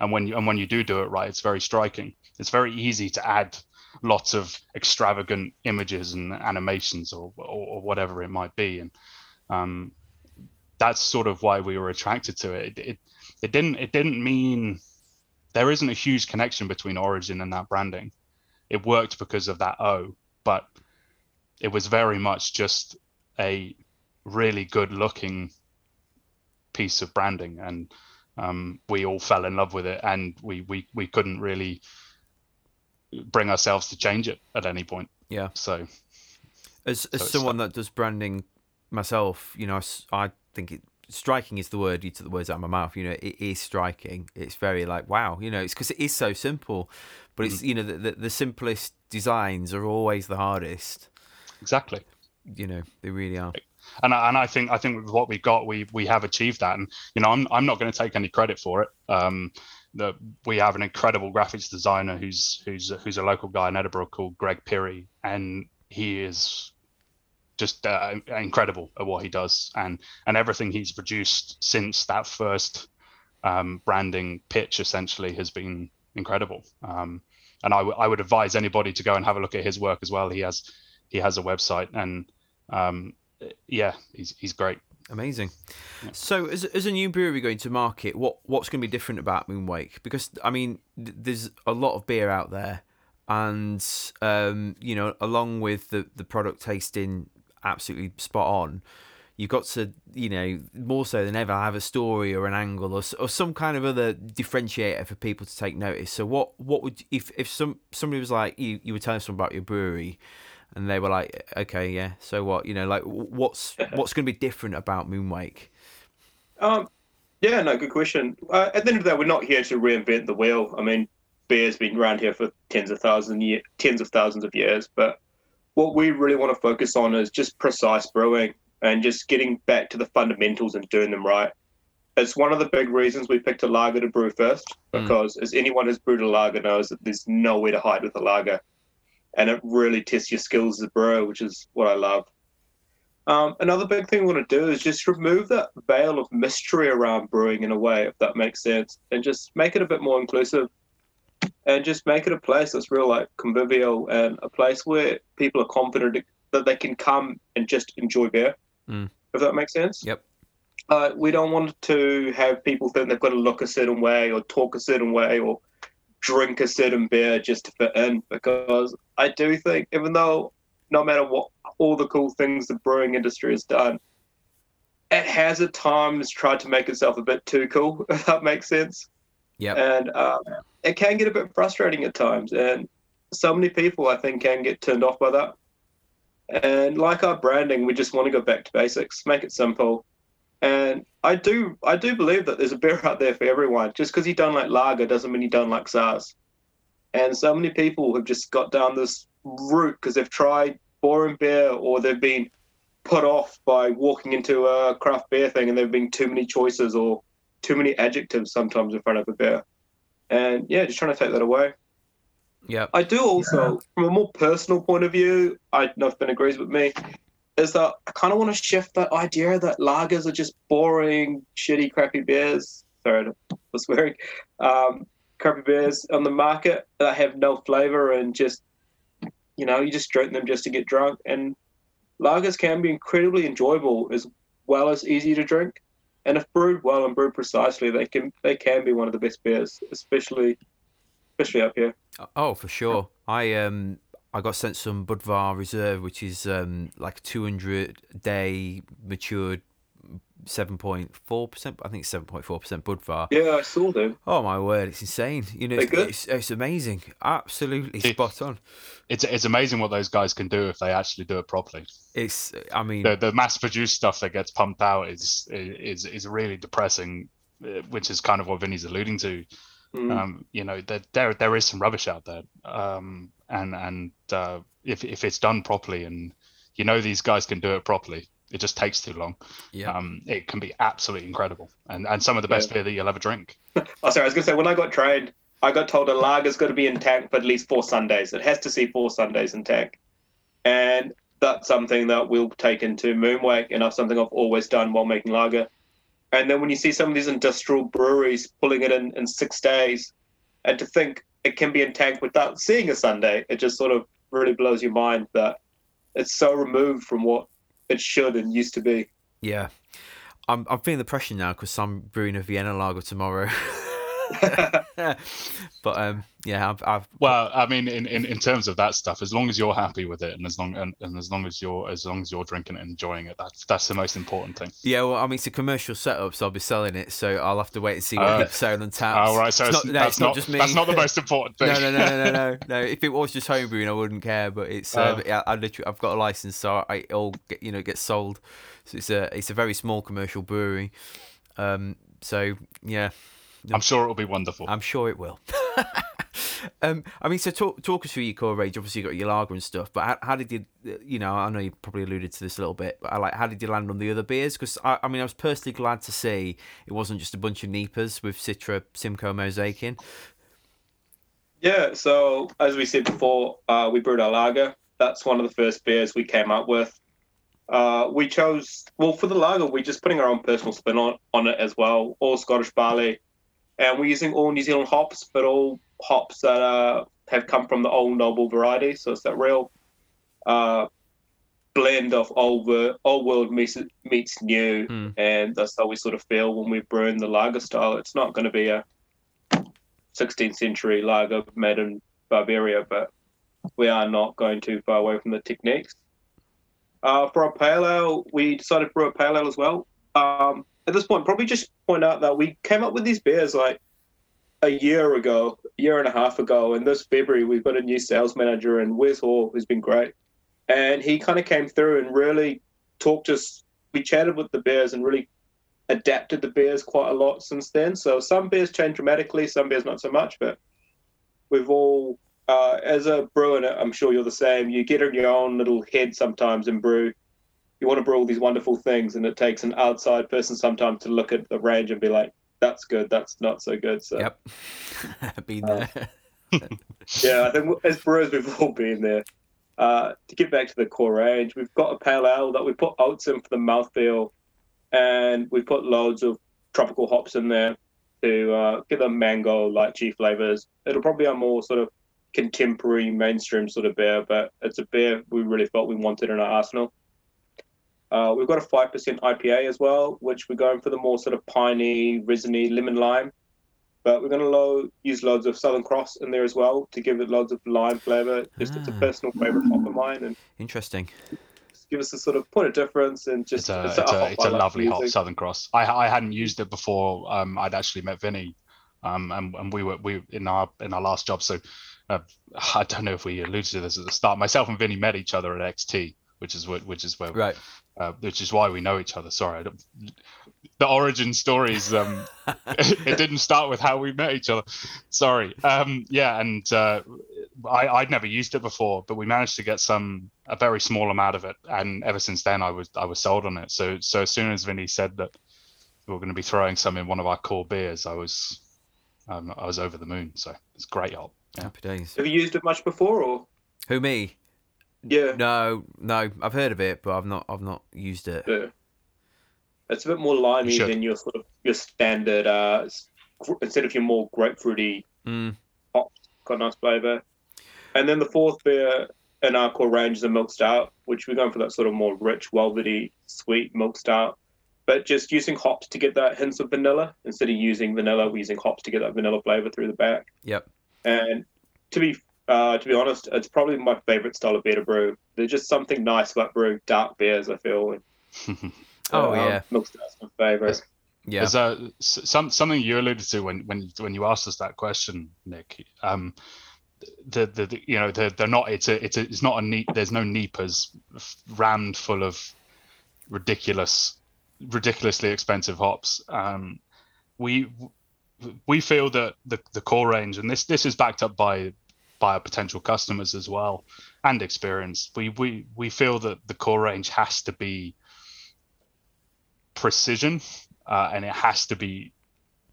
D: and when you and when you do do it right, it's very striking. It's very easy to add lots of extravagant images and animations or, or, or whatever it might be. And um, that's sort of why we were attracted to it. it. It, it didn't it didn't mean there isn't a huge connection between Origin and that branding. It worked because of that O, but it was very much just a really good looking piece of branding and um, we all fell in love with it and we, we, we couldn't really bring ourselves to change it at any point.
A: Yeah.
D: So,
A: as as so someone that does branding myself, you know, I, think it striking is the word you took the words out of my mouth you know it is striking. It's very like wow you know it's because it is so simple but it's mm. you know the, the, the simplest designs are always the hardest.
D: Exactly.
A: You know they really are.
D: And I, and I think I think with what we've got we we have achieved that. And you know I'm I'm not going to take any credit for it. Um that we have an incredible graphics designer who's who's who's a local guy in Edinburgh called Greg Peary, and he is just uh, incredible at what he does, and and everything he's produced since that first um, branding pitch essentially has been incredible. Um, and I, w- I would advise anybody to go and have a look at his work as well. He has he has a website, and um, yeah, he's he's great.
A: Amazing. Yeah. So, as, as a new brewery going to market, what what's going to be different about Moonwake? Because I mean, th- there's a lot of beer out there, and um, you know, along with the the product tasting absolutely spot on, you've got to you know more so than ever have a story or an angle or, or some kind of other differentiator for people to take notice. So, what what would if if some somebody was like you you were telling someone about your brewery and they were like, okay, yeah, so what? You know, like what's what's going to be different about Moonwake?
C: Um, yeah, no, good question. Uh, at the end of the day, we're not here to reinvent the wheel. I mean, beer's been around here for tens of thousands, year, tens of thousands of years, but what we really want to focus on is just precise brewing and just getting back to the fundamentals and doing them right. It's one of the big reasons we picked a lager to brew first, hmm. because mm. as anyone who's brewed a lager knows that there's nowhere to hide with a lager and it really tests your skills as a brewer, which is what I love. Um, another big thing we want to do is just remove that veil of mystery around brewing in a way, if that makes sense, and just make it a bit more inclusive and just make it a place that's real like convivial and a place where people are confident that they can come and just enjoy beer.
A: Mm.
C: If that makes sense.
A: Yep.
C: Uh, we don't want to have people think they've got to look a certain way or talk a certain way or drink a certain beer just to fit in because I do think even though no matter what all the cool things the brewing industry has done, it has at times tried to make itself a bit too cool, if that makes sense.
A: Yeah.
C: And um, it can get a bit frustrating at times. And so many people, I think, can get turned off by that. And like our branding, we just want to go back to basics, make it simple. And I do, I do believe that there's a beer out there for everyone. Just because you don't like lager doesn't mean you don't like sours. And so many people have just got down this route because they've tried boring beer or they've been put off by walking into a craft beer thing and there've been too many choices or too many adjectives sometimes in front of a beer. And yeah, just trying to take that away.
A: Yeah.
C: I do also, yeah. from a more personal point of view, I know if Ben agrees with me, is that I kind of want to shift that idea that lagers are just boring, shitty, crappy beers. Sorry for swearing. Um, crappy beers on the market that have no flavor and just, you know, you just drink them just to get drunk. And lagers can be incredibly enjoyable as well as easy to drink. And if brewed well and brewed precisely, they can they can be one of the best beers, especially especially up here.
A: Oh, for sure. I um I got sent some Budvar Reserve, which is um like 200 day matured 7.4%. I think it's 7.4% Budvar.
C: Yeah, I saw them.
A: Oh my word, it's insane. You know, it's, it's, it's, amazing. Absolutely spot on.
D: It's it's amazing what those guys can do if they actually do it properly.
A: It's I mean
D: the, the mass produced stuff that gets pumped out is is is really depressing, uh, which is kind of what Vinny's alluding to. Mm. Um, you know, that there there is some rubbish out there. Um, and and uh, if if it's done properly and you know these guys can do it properly, it just takes too long.
A: Yeah.
D: Um, it can be absolutely incredible and, and some of the best yeah. beer that you'll ever drink.
C: oh, sorry, I was going to say, when I got trained, I got told a lager's got to be in tank for at least four Sundays. It has to see four Sundays in tank. And that's something that we'll take into Moonwake, and that's something I've always done while making lager. And then when you see some of these industrial breweries pulling it in in six days, and to think it can be in tank without seeing a Sunday, it just sort of really blows your mind that it's so removed from what it should and used to be.
A: Yeah, I'm I'm feeling the pressure now because I'm brewing a Vienna lager tomorrow. but um, yeah, I've, I've,
D: well, I mean, in, in, in terms of that stuff, as long as you're happy with it, and as long and, and as long as you're as long as you're drinking it and enjoying it, that's that's the most important thing.
A: Yeah, well, I mean, it's a commercial setup, so I'll be selling it, so I'll have to wait and see what uh, people say on tap.
D: Oh, right, so it's, it's not, no, that's not, not, just me. That's not the most important thing.
A: no, no, no, no, no, no. If it was just homebrewing, I wouldn't care, but it's uh, uh, I, I literally I've got a license, so I it all get, you know gets sold. So it's a it's a very small commercial brewery. Um, so yeah,
D: I'm sure it'll be wonderful.
A: I'm sure it will. um, I mean, so talk talk us through your core range. Obviously, you got your lager and stuff, but how, how, did you, you know, I know you probably alluded to this a little bit, but I like how did you land on the other beers? Because I, I mean, I was personally glad to see it wasn't just a bunch of NEIPAs with Citra, Simcoe, Mosaic in.
C: Yeah, so as we said before, uh, we brewed our lager. That's one of the first beers we came up with. Uh, we chose well for the lager. We're just putting our own personal spin on, on it as well. All Scottish barley, and we're using all New Zealand hops, but all hops that uh, have come from the old noble variety. So it's that real uh, blend of old, old world meets, meets new,
A: mm.
C: and that's how we sort of feel when we brew in the lager style. It's not going to be a 16th century lager made in Bavaria, but we are not going too far away from the techniques. Uh, for our pale ale, we decided to brew a pale ale as well. Um, at this point, probably just point out that we came up with these beers like a year ago, a year and a half ago. And this February, we've got a new sales manager in Wes Hall, who's been great. And he kind of came through and really talked us. We chatted with the beers and really adapted the beers quite a lot since then. So some beers changed dramatically, some beers not so much. But we've all, uh, as a brewer, I'm sure you're the same. You get in your own little head sometimes and brew you want to brew all these wonderful things, and it takes an outside person sometimes to look at the range and be like, "That's good. That's not so good." So,
A: yep, been there.
C: Uh, yeah, I think as brewers we've all been there. uh, to get back to the core range, we've got a pale ale that we put oats in for the mouthfeel, and we put loads of tropical hops in there to uh, get the mango lychee flavors. It'll probably be a more sort of contemporary mainstream sort of beer, but it's a beer we really felt we wanted in our arsenal. Uh, we've got a 5% IPA as well, which we're going for the more sort of piney, resiny, lemon lime. But we're going to lo- use loads of Southern Cross in there as well to give it loads of lime flavor. Just it's a
A: Ah.
C: personal favorite hop of mine, and
A: Interesting.
C: just give us a sort of point of difference and
D: It's
C: just
D: a, it's
C: hop
D: a,
C: I
D: it's a
C: like
D: lovely hop. Southern Cross. I I hadn't used it before. Um, I'd actually met Vinny, um, and, and we were we in our in our last job. So uh, I don't know if we alluded to this at the start. Myself and Vinny met each other at XT, which is what which is where
A: Right.
D: Uh, which is why we know each other. Sorry, I don't, the origin stories. Um, it didn't start with how we met each other. Sorry. Um, yeah, and uh, I, I'd never used it before, but we managed to get some a very small amount of it, and ever since then, I was I was sold on it. So so as soon as Vinny said that we were going to be throwing some in one of our core beers, I was um, I was over the moon. So it's great help. Yeah.
A: Happy days.
C: Have you used it much before, or
A: Who me?
C: Yeah?
A: No, no. I've heard of it, but I've not. I've not used it.
C: Yeah. It's a bit more limey
D: should.
C: than your sort of your standard. Uh, instead of your more grapefruity
A: Mm.
C: hops, got a nice flavour. And then the fourth beer in our core range is a milk stout, which we're going for that sort of more rich, velvety, sweet milk stout. But just using hops to get that hints of vanilla instead of using vanilla, we're using hops to get that vanilla flavour through the back.
A: Yep.
C: And to be uh, to be honest, it's probably my favourite style of beer to brew. There's just something nice about brewing dark beers. I feel. And,
A: Oh,
C: um,
A: yeah.
C: milk stout's my favourite.
A: Yeah.
D: There's a s- some something you alluded to when when when you asked us that question, Nick. Um, the, the, the you know they're, they're not it's a it's a, it's not a neat there's no NEIPAs rammed full of ridiculous ridiculously expensive hops. Um, we we feel that the the core range and this this is backed up by by our potential customers as well and experience. We we we feel that the core range has to be precision uh, and it has to be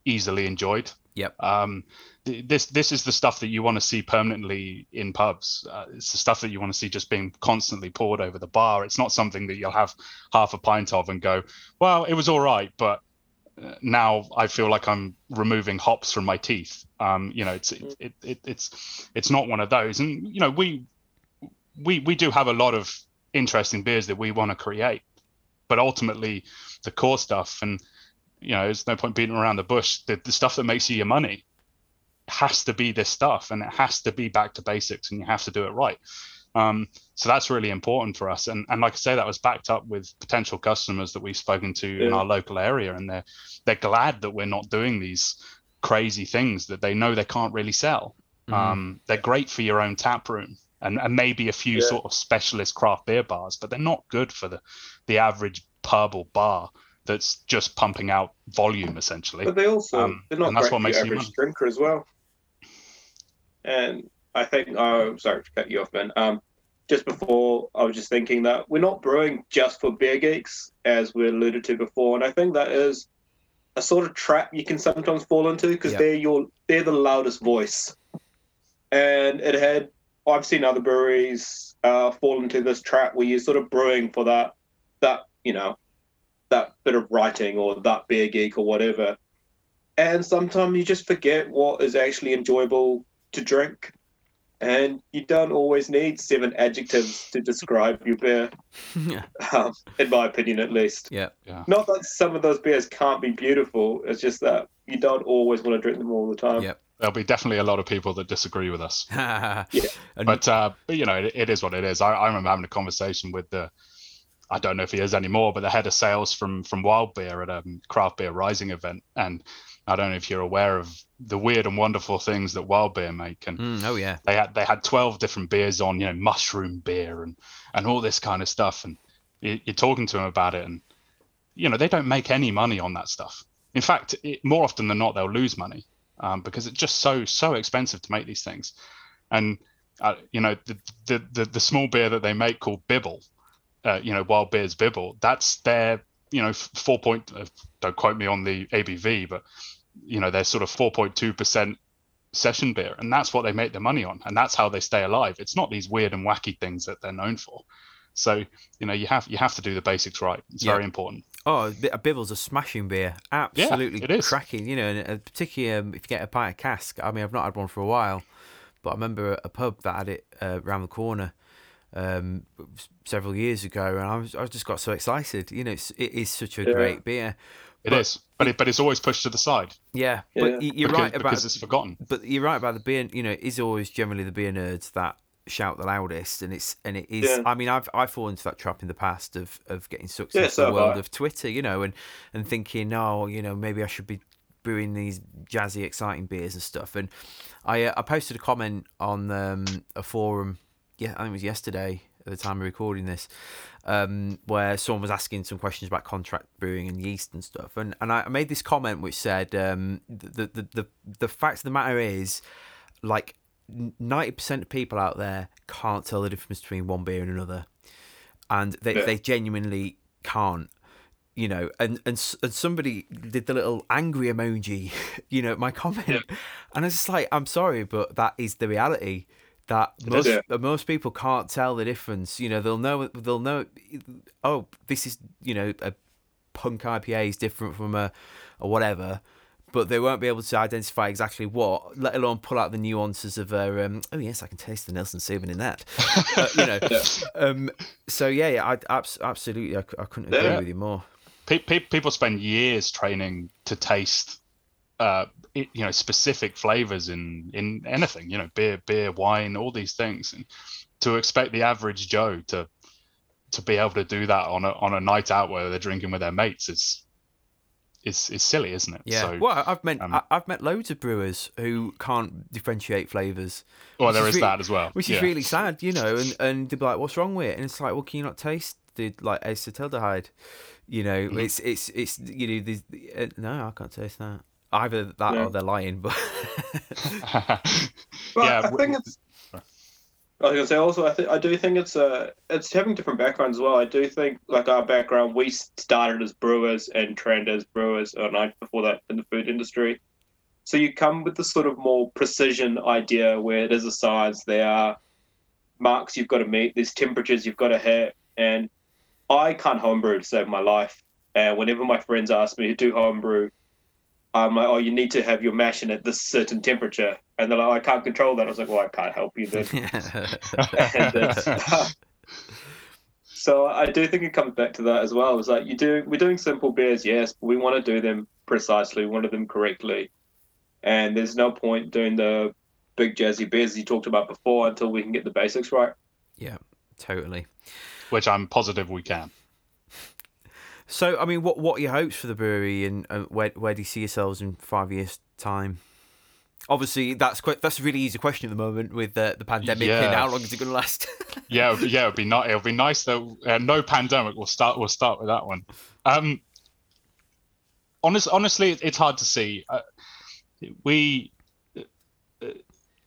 D: easily enjoyed.
A: Yep.
D: Um, th- this this is the stuff that you want to see permanently in pubs. Uh, it's the stuff that you want to see just being constantly poured over the bar. It's not something that you'll have half a pint of and go, well, it was all right, but now I feel like I'm removing hops from my teeth. Um, you know, it's it, it, it it's it's not one of those. And you know, we we we do have a lot of interesting beers that we want to create, but ultimately, the core stuff and you know, there's no point beating around the bush. The, the stuff that makes you your money has to be this stuff, and it has to be back to basics, and you have to do it right. Um, so that's really important for us. And and like I say, that was backed up with potential customers that we've spoken to in our local area, and they're they're glad that we're not doing these crazy things that they know they can't really sell.
A: Mhm.
D: Um, they're great for your own tap room and, and maybe a few
C: Yeah.
D: sort of specialist craft beer bars, but they're not good for the the average pub or bar that's just pumping out volume essentially.
C: But they also
D: Um,
C: they're not
D: and that's
C: great
D: what
C: for
D: you
C: average drinker as well. And I think oh sorry to cut you off, Ben. Um, just before I was just thinking that we're not brewing just for beer geeks, as we alluded to before, and I think that is a sort of trap you can sometimes fall into because
A: Yeah.
C: they're your they're the loudest voice, and it had I've seen other breweries uh, fall into this trap where you're sort of brewing for that that you know that bit of writing or that beer geek or whatever. And sometimes you just forget what is actually enjoyable to drink. And you don't always need seven adjectives to describe your beer,
A: yeah.
C: um, in my opinion, at least.
A: Yeah.
D: Yeah.
C: Not that some of those beers can't be beautiful, it's just that you don't always want to drink them all the time.
A: Yeah.
D: There'll be definitely a lot of people that disagree with us.
A: And-
D: but uh, but you know it, it is what it is. I, I remember having a conversation with the I don't know if he is anymore, but the head of sales from from Wild Beer at a um, craft beer rising event, and I don't know if you're aware of the weird and wonderful things that Wild Beer make, and
A: Mm, oh yeah.
D: they had they had 12 different beers on you know mushroom beer and and all this kind of stuff and you, you're talking to them about it and you know they don't make any money on that stuff in fact it, more often than not they'll lose money um, because it's just so so expensive to make these things and uh, you know the, the the the small beer that they make called bibble uh, you know wild beers bibble that's their you know four point uh, don't quote me on the abv but you know they're sort of 4.2 percent session beer, and that's what they make their money on, and that's how they stay alive. It's not these weird and wacky things that they're known for. So you know you have you have to do the basics right. It's
A: Yeah.
D: very important.
A: Oh, a Bibble's a smashing beer, absolutely
D: it is.
A: cracking. You know, and uh, particularly um, if you get a pint of cask. I mean, I've not had one for a while, but I remember a pub that had it uh, around the corner um, several years ago, and I was I just got so excited. You know, it's, it is such a
C: Yeah.
A: great beer.
D: It is,
A: But-
D: but it, but it's always pushed to the side
A: Yeah,
C: Yeah.
A: but y- you're
D: because,
A: right about
D: because it's forgotten.
A: but you're right about the beer. You know, it is always generally the beer nerds that shout the loudest, and it's and it is.
C: Yeah.
A: I mean, I've I've fallen into that trap in the past of of getting sucked
C: Yeah,
A: into
C: so
A: the world
C: I.
A: of Twitter. You know, and and thinking, oh, you know, maybe I should be brewing these jazzy, exciting beers and stuff. And I uh, I posted a comment on um, a forum. Yeah, I think it was yesterday at the time of recording this, um, where someone was asking some questions about contract brewing and yeast and stuff, and and I made this comment which said um, the, the the the fact of the matter is, like ninety percent of people out there can't tell the difference between one beer and another, and they
C: Yeah.
A: they genuinely can't. You know, and, and and somebody did the little angry emoji, you know, my comment,
C: Yeah.
A: and I was just like, I'm sorry, but that is the reality that most
C: is.
A: that most people can't tell the difference. You know, they'll know they'll know. Oh, this is you know a punk IPA is different from a or whatever, but they won't be able to identify exactly what, let alone pull out the nuances of a. Um, oh yes, I can taste the Nelson Sauvin in that. uh, you know.
C: Yeah.
A: Um, so yeah, yeah, I abs- absolutely, I, c- I couldn't agree
C: Yeah.
A: with you more.
D: Pe- pe- people spend years training to taste uh it, you know specific flavors in in anything you know beer beer wine all these things and to expect the average joe to to be able to do that on a on a night out where they're drinking with their mates is is is silly isn't it
A: Yeah.
D: so
A: well, I've met
D: um,
A: I, I've met loads of brewers who can't differentiate flavors.
D: well there
A: is
D: is
A: re-
D: that as well
A: which
D: yeah.
A: is really sad, you know. And and they'd be like, "What's wrong with it?" And it's like, "Well, can you not taste the like acetaldehyde?" You know,
D: Mhm.
A: it's it's it's you know, there's, uh, no, I can't taste that. Either that
C: Yeah.
A: or they're lying, but
C: But
D: Yeah,
C: I
D: w-
C: think it's. I was gonna say also, I think I do think it's uh it's having different backgrounds as well. I do think like our background, we started as brewers and trained as brewers, and I before that in the food industry. So you come with this sort of more precision idea where it is a science. There are marks you've got to meet. There's temperatures you've got to hit, and I can't homebrew to save my life. And whenever my friends ask me to do homebrew, I'm like, oh, you need to have your mash in at this certain temperature. And they're like, oh, I can't control that. I was like, well, I can't help you then. And so I do think it comes back to that as well. It's like you do, we're doing simple beers, yes, but we want to do them precisely, we want to do them correctly. And there's no point doing the big jazzy beers you talked about before until we can get the basics right.
A: yeah, totally.
D: which i'm positive we can
A: So, I mean, what what are your hopes for the brewery, and uh, where where do you see yourselves in five years' time? Obviously, that's quite that's a really easy question at the moment with uh, the pandemic and
D: Yeah.
A: how long is it going to last?
D: yeah, yeah, it'd be nice. It'll be nice that uh, no pandemic. We'll start. We'll start with that one. Um, honest, honestly, it's hard to see. Uh, we uh,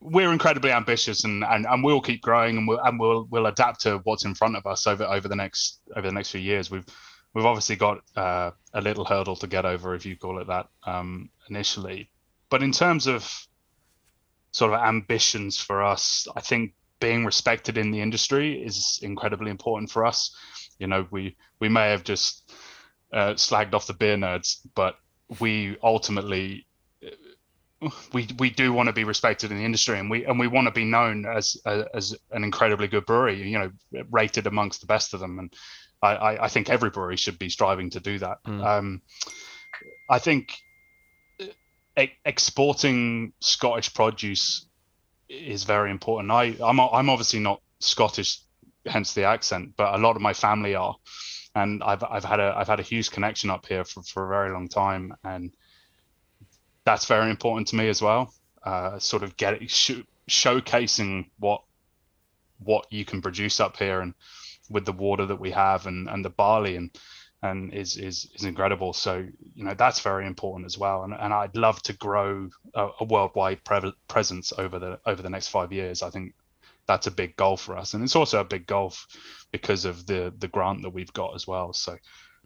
D: we're incredibly ambitious, and, and, and we'll keep growing, and we'll and we'll we'll adapt to what's in front of us over over the next over the next few years. We've we've obviously got uh, a little hurdle to get over, if you call it that, um, initially. But in terms of sort of ambitions for us, I think being respected in the industry is incredibly important for us. You know, we we may have just uh, slagged off the beer nerds, but we ultimately uh, we we do want to be respected in the industry, and we and we want to be known as as an incredibly good brewery. You know, rated amongst the best of them, and I I, I think every brewery should be striving to do that.
A: Mm.
D: Um, I think e- exporting Scottish produce is very important. I I'm I'm obviously not Scottish, hence the accent, but a lot of my family are, and I've I've had a I've had a huge connection up here for, for a very long time, and that's very important to me as well. Uh, sort of get sh- showcasing what what you can produce up here, and with the water that we have, and and the barley, and and is is is incredible. So you know that's very important as well. And and I'd love to grow a, a worldwide pre- presence over the over the next five years. I think that's a big goal for us, and it's also a big goal because of the the grant that we've got as well. So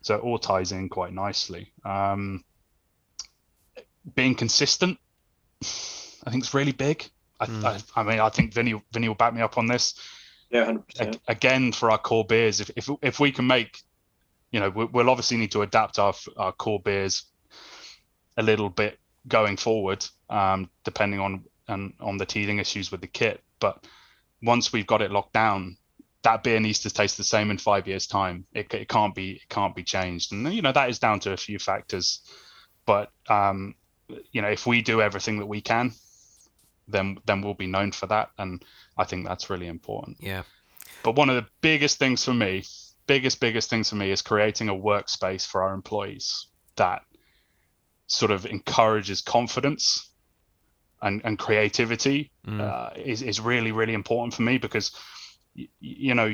D: so it all ties in quite nicely. Um, being consistent. I think it's really big. I,
A: Mm.
D: I, I mean, I think Vinny Vinny will back me up on this.
C: Yeah, hundred percent.
D: A- again for our core beers if if, if we can make you know we- we'll obviously need to adapt our our core beers a little bit going forward um depending on on, on the teething issues with the kit. But once we've got it locked down that beer needs to taste the same in five years time. It, it can't be it can't be changed. And you know that is down to a few factors. But um you know if we do everything that we can then then we'll be known for that. And i think that's really important
A: Yeah.
D: but one of the biggest things for me, biggest, biggest things for me is creating a workspace for our employees that sort of encourages confidence and, and creativity
A: Mm.
D: uh, is, is really, really important for me because, y- you know,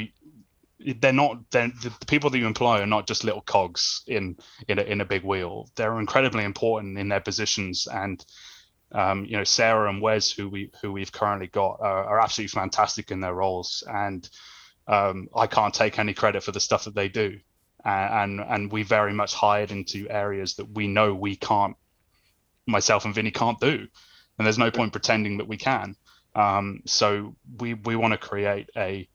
D: they're not, they're, the the people that you employ are not just little cogs in, in a, in a big wheel. They're incredibly important in their positions and, um, you know, Sarah and Wes, who we who we've currently got, are, are absolutely fantastic in their roles, and um, I can't take any credit for the stuff that they do, and, and and we very much hired into areas that we know we can't, myself and Vinny can't do, and there's no point pretending that we can. Um, so we we want to create a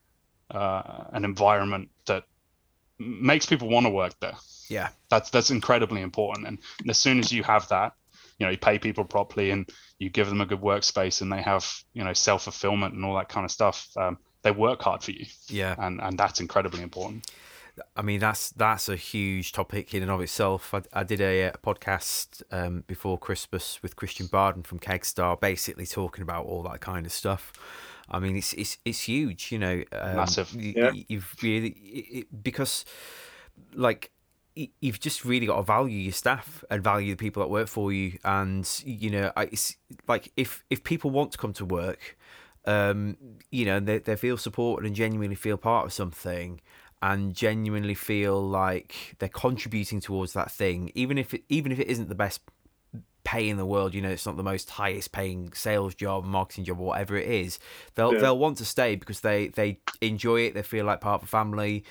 D: uh, an environment that makes people want to work there.
A: Yeah.
D: That's that's incredibly important, and as soon as you have that, you know, you pay people properly and you give them a good workspace, and they have you know self fulfillment and all that kind of stuff. Um, they work hard for you,
A: Yeah.
D: and and that's incredibly important.
A: I mean, that's that's a huge topic in and of itself. I, I did a, uh podcast um, before Christmas with Christian Barden from Kegstar, basically talking about all that kind of stuff. I mean, it's it's it's huge, you know. Um,
D: Massive.
A: y-
C: Yeah.
A: You've really it, it- because, like, y- you've just really got to value your staff and value the people that work for you. And you know, I, it's like if if people want to come to work, um, you know, they they feel supported and genuinely feel part of something and genuinely feel like they're contributing towards that thing, even if it, even if it isn't the best pay in the world, you know, it's not the most highest paying sales job, marketing job, or whatever it is. They'll
C: Yeah.
A: they'll want to stay because they they enjoy it, they feel like part of a family,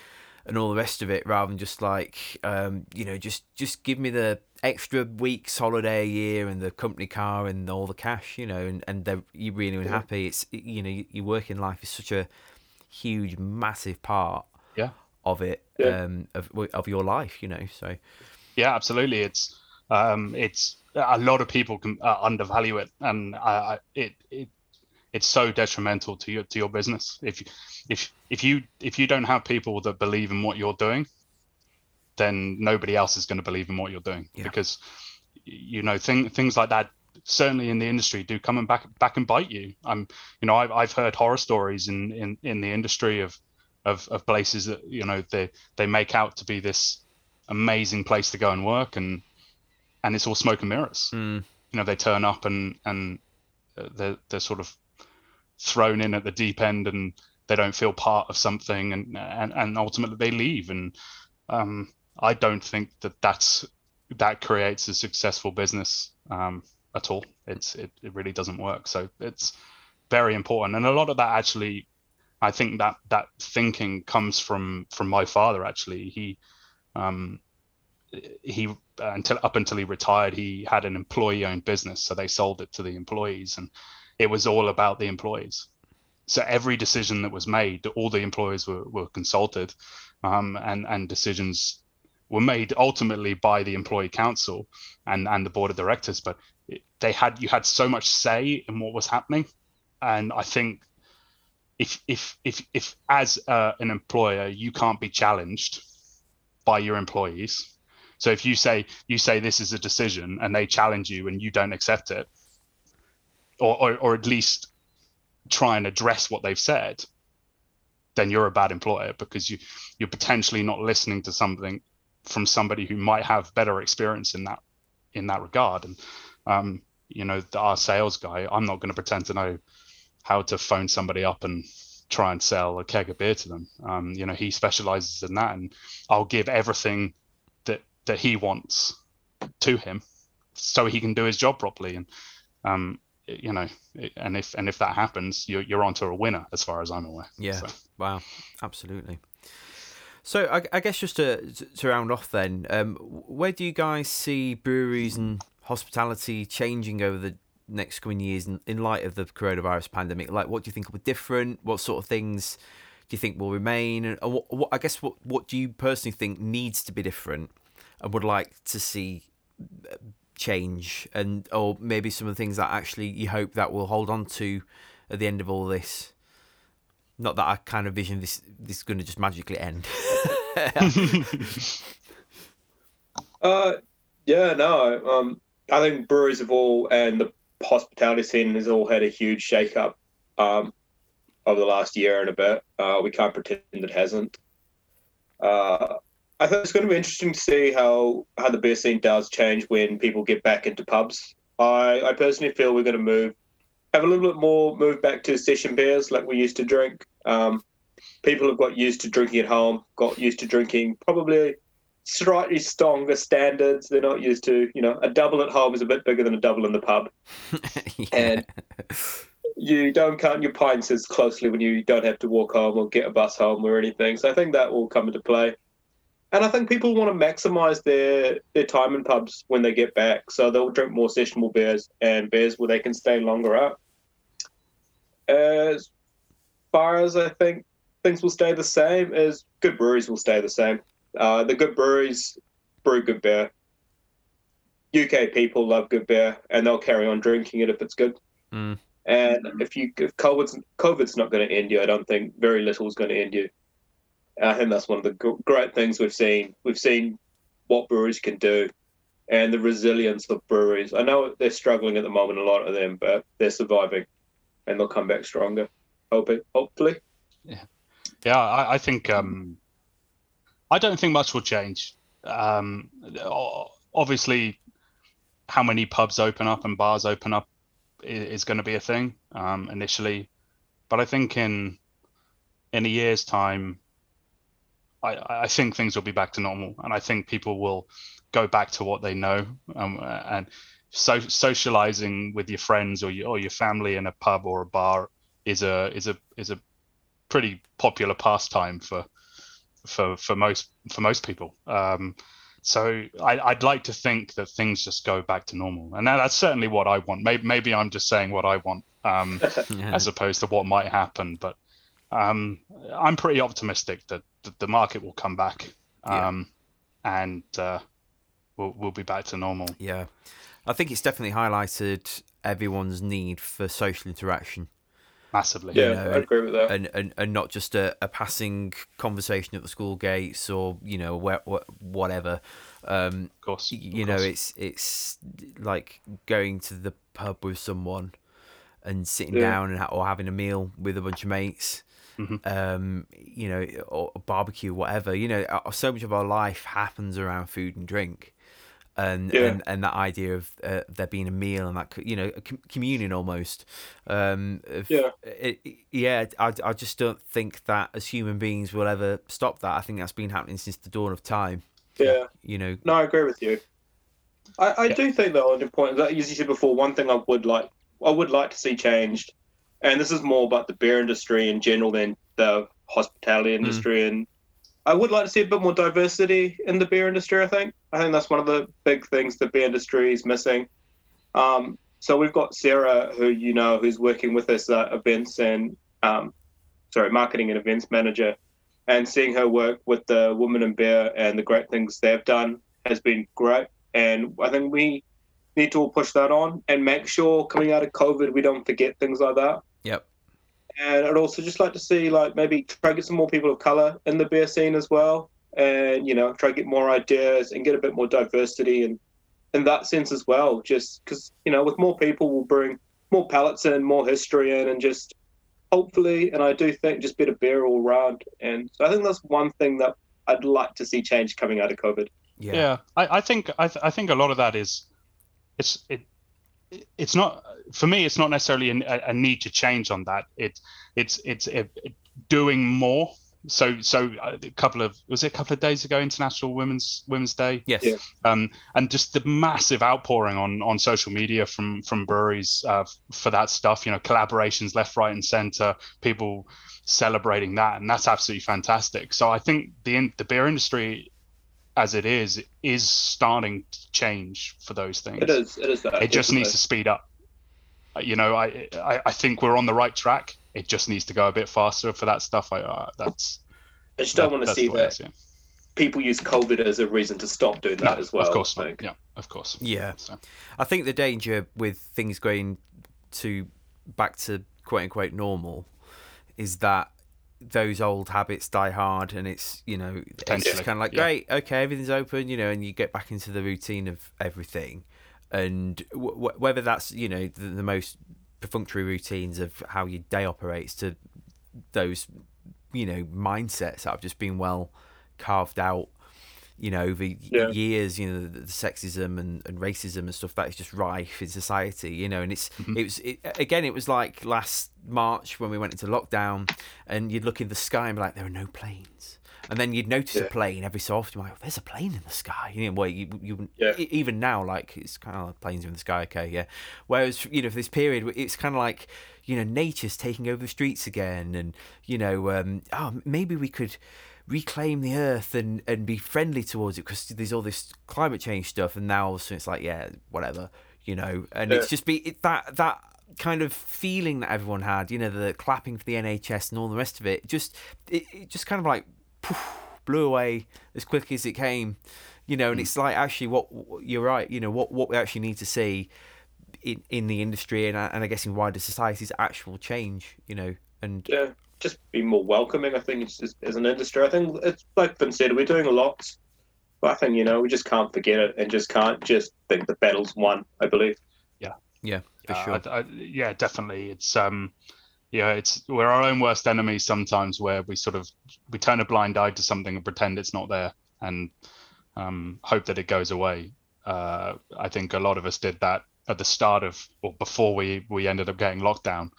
A: and all the rest of it, rather than just like um, you know, just just give me the extra weeks holiday a year and the company car and all the cash, you know, and and they're you really
C: Yeah.
A: happy. It's you know, your working life is such a huge, massive part
D: Yeah.
A: of it
C: Yeah.
A: um of of your life you know so
D: Yeah, absolutely. It's um, it's a lot of people can uh, undervalue it, and I, I, it it it's so detrimental to your to your business. If you if if you if you don't have people that believe in what you're doing, then nobody else is going to believe in what you're doing
A: Yeah.
D: because you know thing, things like that certainly in the industry do come and back back and bite you. I'm you know I've I've heard horror stories in in in the industry of of of places that you know they they make out to be this amazing place to go and work and and it's all smoke and mirrors
A: mm,
D: you know they turn up and and uh, they're they're sort of thrown in at the deep end and they don't feel part of something and and, and ultimately they leave. And um, I don't think that that's that creates a successful business um, at all. It's it, it really doesn't work. So it's very important. And a lot of that actually I think that that thinking comes from from my father actually. He um, he until up until he retired he had an employee owned business. So they sold it to the employees. And it was all about the employees. So every decision that was made all the employees were, were consulted um, and and decisions were made ultimately by the employee council and and the board of directors. But they had you had so much say in what was happening. And i think if if if if as uh, an employer you can't be challenged by your employees. So if you say you say this is a decision and they challenge you and you don't accept it, or or, or at least try and address what they've said, then you're a bad employer because you you're potentially not listening to something from somebody who might have better experience in that in that regard. And um, you know, the, our sales guy, I'm not going to pretend to know how to phone somebody up and try and sell a keg of beer to them. Um, you know, he specializes in that, and I'll give everything that that he wants to him so he can do his job properly and um you know and if and if that happens you're, you're onto a winner as far as i'm aware
A: yeah
D: So,
A: wow absolutely so I, I guess just to to round off then um where do you guys see breweries and hospitality changing over the next coming years in, in light of the coronavirus pandemic? Like, what do you think will be different? What sort of things do you think will remain? And what, what I guess what what do you personally think needs to be different and would like to see uh, change? And or maybe some of the things that actually you hope that we'll hold on to at the end of all this. Not that I kind of vision this this is going to just magically end.
C: uh, yeah, no. Um, I think breweries have all and the hospitality scene has all had a huge shake-up um, over the last year and a bit. Uh, we can't pretend it hasn't. Uh, I think it's going to be interesting to see how how the beer scene does change when people get back into pubs. I, I personally feel we're going to move, have a little bit more move back to session beers like we used to drink. Um, people have got used to drinking at home, got used to drinking probably slightly stronger standards. They're not used to, you know, a double at home is a bit bigger than a double in the pub. yeah. And you don't count your pints as closely when you don't have to walk home or get a bus home or anything. So I think that will come into play. And I think people want to maximize their, their time in pubs when they get back. So they'll drink more sessionable beers and beers where they can stay longer out. As far as I think things will stay the same, as good breweries will stay the same. Uh, the good breweries brew good beer. UK people love good beer, and they'll carry on drinking it if it's good.
A: Mm.
C: And if you if COVID's COVID's not going to end you, I don't think very little is going to end you. I think that's one of the great things we've seen. We've seen what breweries can do, and the resilience of breweries. I know they're struggling at the moment, a lot of them, but they're surviving, and they'll come back stronger. Hopefully.
D: Yeah, yeah. I, I think um, I don't think much will change. Um, obviously, how many pubs open up and bars open up is, is going to be a thing um, initially, but I think in in a year's time, I, I think things will be back to normal, and I think people will go back to what they know um, and so socializing with your friends or your or your family in a pub or a bar is a is a is a pretty popular pastime for for for most for most people. Um, so I, would like to think that things just go back to normal, and that's certainly what I want. Maybe, maybe I'm just saying what I want, um, yeah. as opposed to what might happen. But um, I'm pretty optimistic that, that, the market will come back, um, yeah. and uh, we'll we'll be back to normal.
A: Yeah, I think it's definitely highlighted everyone's need for social interaction
D: massively.
C: Yeah, you know, I agree with that.
A: And, and and not just a, a passing conversation at the school gates or you know where, whatever. Um,
D: of course.
A: You
D: of
A: know,
D: course.
A: it's it's like going to the pub with someone and sitting
C: Yeah.
A: down and ha- or having a meal with a bunch of mates.
D: Mhm.
A: Um, you know, or barbecue, whatever. You know, uh, so much of our life happens around food and drink. And,
C: Yeah.
A: and and that idea of uh, there being a meal and that you know a com- communion almost um of-
C: Yeah.
A: it- yeah I, I just don't think that as human beings we'll ever stop that i think that's been happening since the dawn of time
C: Yeah.
A: you know
C: No, I agree with you. I, I
D: Yeah.
C: do think though on the point that as you said before, one thing I would like I would like to see changed, and this is more about the beer industry in general than the hospitality industry, and I would like to see a bit more diversity in the beer industry. I think I think that's one of the big things the beer industry is missing. Um, so we've got Sarah, who you know, who's working with us at events and um, sorry, marketing and events manager, and seeing her work with the Women in Beer and the great things they've done has been great. And I think we need to all push that on and make sure coming out of COVID we don't forget things like that.
A: Yep
C: And I'd also just like to see like maybe try to get some more people of color in the beer scene as well, and you know try to get more ideas and get a bit more diversity and in that sense as well. Just because you know with more people we'll bring more palettes in, more history in, and just hopefully, and I do think just better beer all round. And so I think that's one thing that I'd like to see change coming out of COVID.
A: yeah
D: yeah, I, I think I, th- I think a lot of that is it's it it's not for me it's not necessarily a, a need to change on that it it's it's it, it doing more so so uh, a couple of was it a couple of days ago international women's women's day
A: yes
C: Yeah.
D: um, and just the massive outpouring on on social media from from breweries uh, for that stuff. You know, collaborations left, right, and center. People celebrating that, and that's absolutely fantastic. So I think the in, the beer industry, as it is, is starting to change for those things.
C: It is. It is that.
D: It just needs to speed up. you know, I, I, I think we're on the right track. It just needs to go a bit faster for that stuff. I uh, that's.
C: I just don't
D: that-
C: want to see
D: the way I
C: that people use COVID as a reason to stop doing that
D: No,
C: as well.
D: Of course,
C: Like,
D: yeah, of course.
A: Yeah.
D: So,
A: I think the danger with things going to back to quote unquote normal is that those old habits die hard and it's you know it's just kind of like
D: yeah.
A: great okay everything's open you know and you get back into the routine of everything and w- w- whether that's you know the, the most perfunctory routines of how your day operates to those you know mindsets that have just been well carved out you know over
C: Yeah.
A: years you know the, the sexism and, and racism and stuff that is just rife in society you know and it's it was it, again it was like last march when we went into lockdown and you'd look in the sky and be like there are no planes and then you'd notice a plane every so often You're like there's a plane in the sky you know well you, you
C: Yeah.
A: even now like it's kind of like planes in the sky okay yeah whereas you know for this period it's kind of like you know nature's taking over the streets again and you know um oh maybe we could reclaim the earth and and be friendly towards it because there's all this climate change stuff and now all of a sudden it's like yeah whatever you know? And it's just be it, that that kind of feeling that everyone had you know the clapping for the NHS and all the rest of it just it, it just kind of like poof, blew away as quickly as it came you know? And hmm. it's like actually what you're right you know what what we actually need to see in in the industry and I- and I guess in wider society is actual change you know? And
C: yeah, just be more welcoming. I think it's just, as an industry. I think it's like Vin said, we're doing a lot, but I think you know we just can't forget it and just can't just think the battle's won. I believe.
A: yeah yeah, for
D: uh,
A: sure
D: I- I- yeah, definitely. It's um, yeah, it's we're our own worst enemies sometimes, where we sort of we turn a blind eye to something and pretend it's not there, and um, hope that it goes away. Uh, I think a lot of us did that at the start of or before we we ended up getting locked down.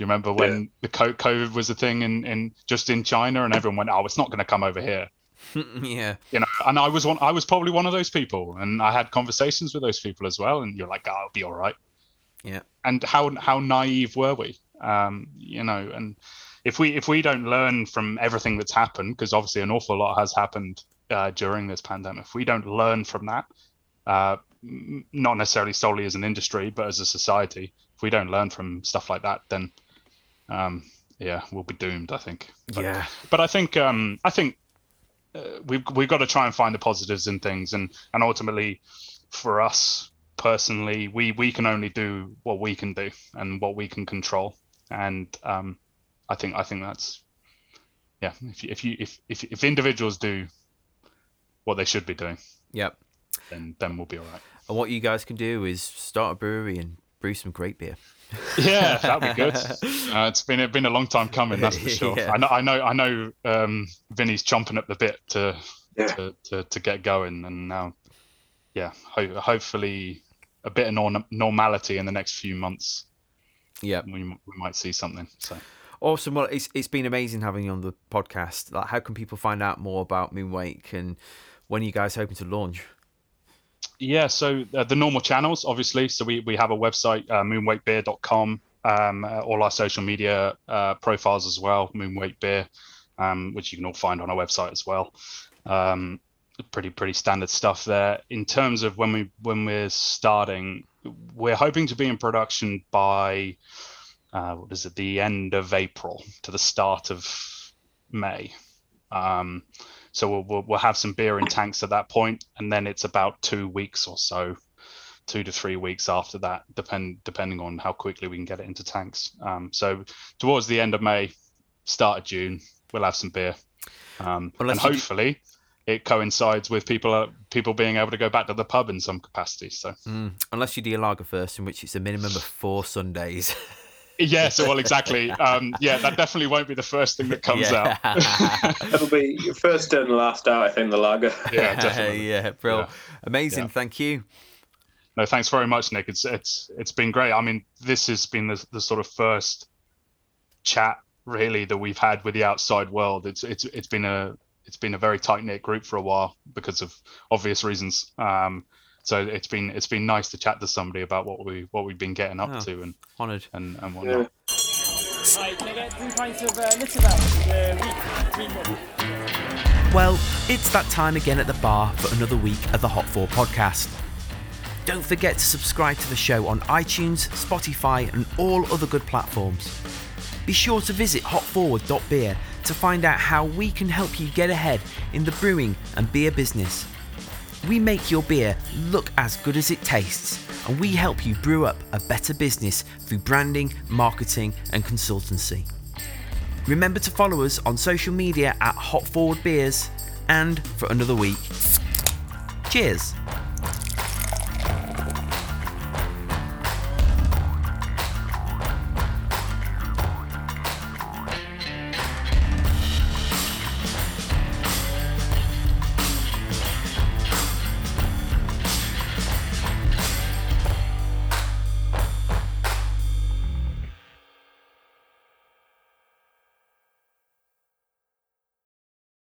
D: Do you remember when the COVID was a thing in, in just in China and everyone went, oh, it's not going to come over here.
A: Yeah.
D: You know and i was one i was probably one of those people and i had conversations with those people as well and you're like oh, i'll be all right.
A: Yeah.
D: and how how naive were we? Um you know and if we if we don't learn from everything that's happened because obviously an awful lot has happened uh, during this pandemic if we don't learn from that uh not necessarily solely as an industry but as a society if we don't learn from stuff like that then um yeah we'll be doomed i think But-
A: yeah
D: but I think um, I think uh, we've we've got to try and find the positives in things, and and ultimately, for us personally, we we can only do what we can do and what we can control, and um, I think I think that's yeah. If you, if you if if if individuals do what they should be doing,
A: yep
D: then then we'll be all right.
A: And what you guys can do is start a brewery and brew some great beer.
D: Yeah, that'd be good. Uh, it's been it's been a long time coming, that's for sure.
A: Yeah.
D: I know I know I know um, Vinny's chomping at the bit to
C: Yeah.
D: to, to, to get going, and now, yeah, ho- hopefully a bit of norm- normality in the next few months.
A: Yeah,
D: We, we might see something. So
A: Awesome. Well, it's it's been amazing having you on the podcast. Like, how can people find out more about Moonwake and when are you guys hoping to launch?
D: Yeah, so uh, the normal channels, obviously. So we, we have a website, uh, moonwakebeer.com, um, uh, all our social media uh, profiles as well, Moonwake Beer, um, which you can all find on our website as well. Um, pretty pretty standard stuff there. In terms of when we when we're starting, we're hoping to be in production by uh, what is it, the end of April to the start of May. Um, so we'll, we'll we'll have some beer in tanks at that point, and then it's about two weeks or so, two to three weeks after that, depend depending on how quickly we can get it into tanks. Um, so towards the end of May, start of June, we'll have some beer, um,
A: Unless
D: and
A: do-
D: hopefully it coincides with people uh, people being able to go back to the pub in some capacity. So
A: Mm, unless you do a lager first, in which it's a minimum of four Sundays.
D: yeah, so well exactly. Um, yeah, that definitely won't be the first thing that comes
A: Yeah.
D: out.
C: It'll be your first in, last out. I think the lager.
D: yeah, definitely.
A: yeah, bro.
D: Yeah.
A: Amazing.
D: Yeah.
A: Thank you.
D: No, thanks very much, Nick. It's it's it's been great. I mean, this has been the, the sort of first chat really that we've had with the outside world. It's it's it's been a it's been a very tight knit group for a while because of obvious reasons. Um, so it's been it's been nice to chat to somebody about what we what we've been getting up
A: Oh.
D: to and
A: Honoured.
D: and and
C: Yeah.
D: whatnot.
E: Right, can I get three pints of uh, Little uh, week? Week
A: Well, it's that time again at the bar for another week of the Hop Forward podcast. Don't forget to subscribe to the show on iTunes, Spotify, and all other good platforms. Be sure to visit hopforward.beer to find out how we can help you get ahead in the brewing and beer business. We make your beer look as good as it tastes, and we help you brew up a better business through branding, marketing, and consultancy. Remember to follow us on social media at Hop Forward Beers, and for another week, cheers!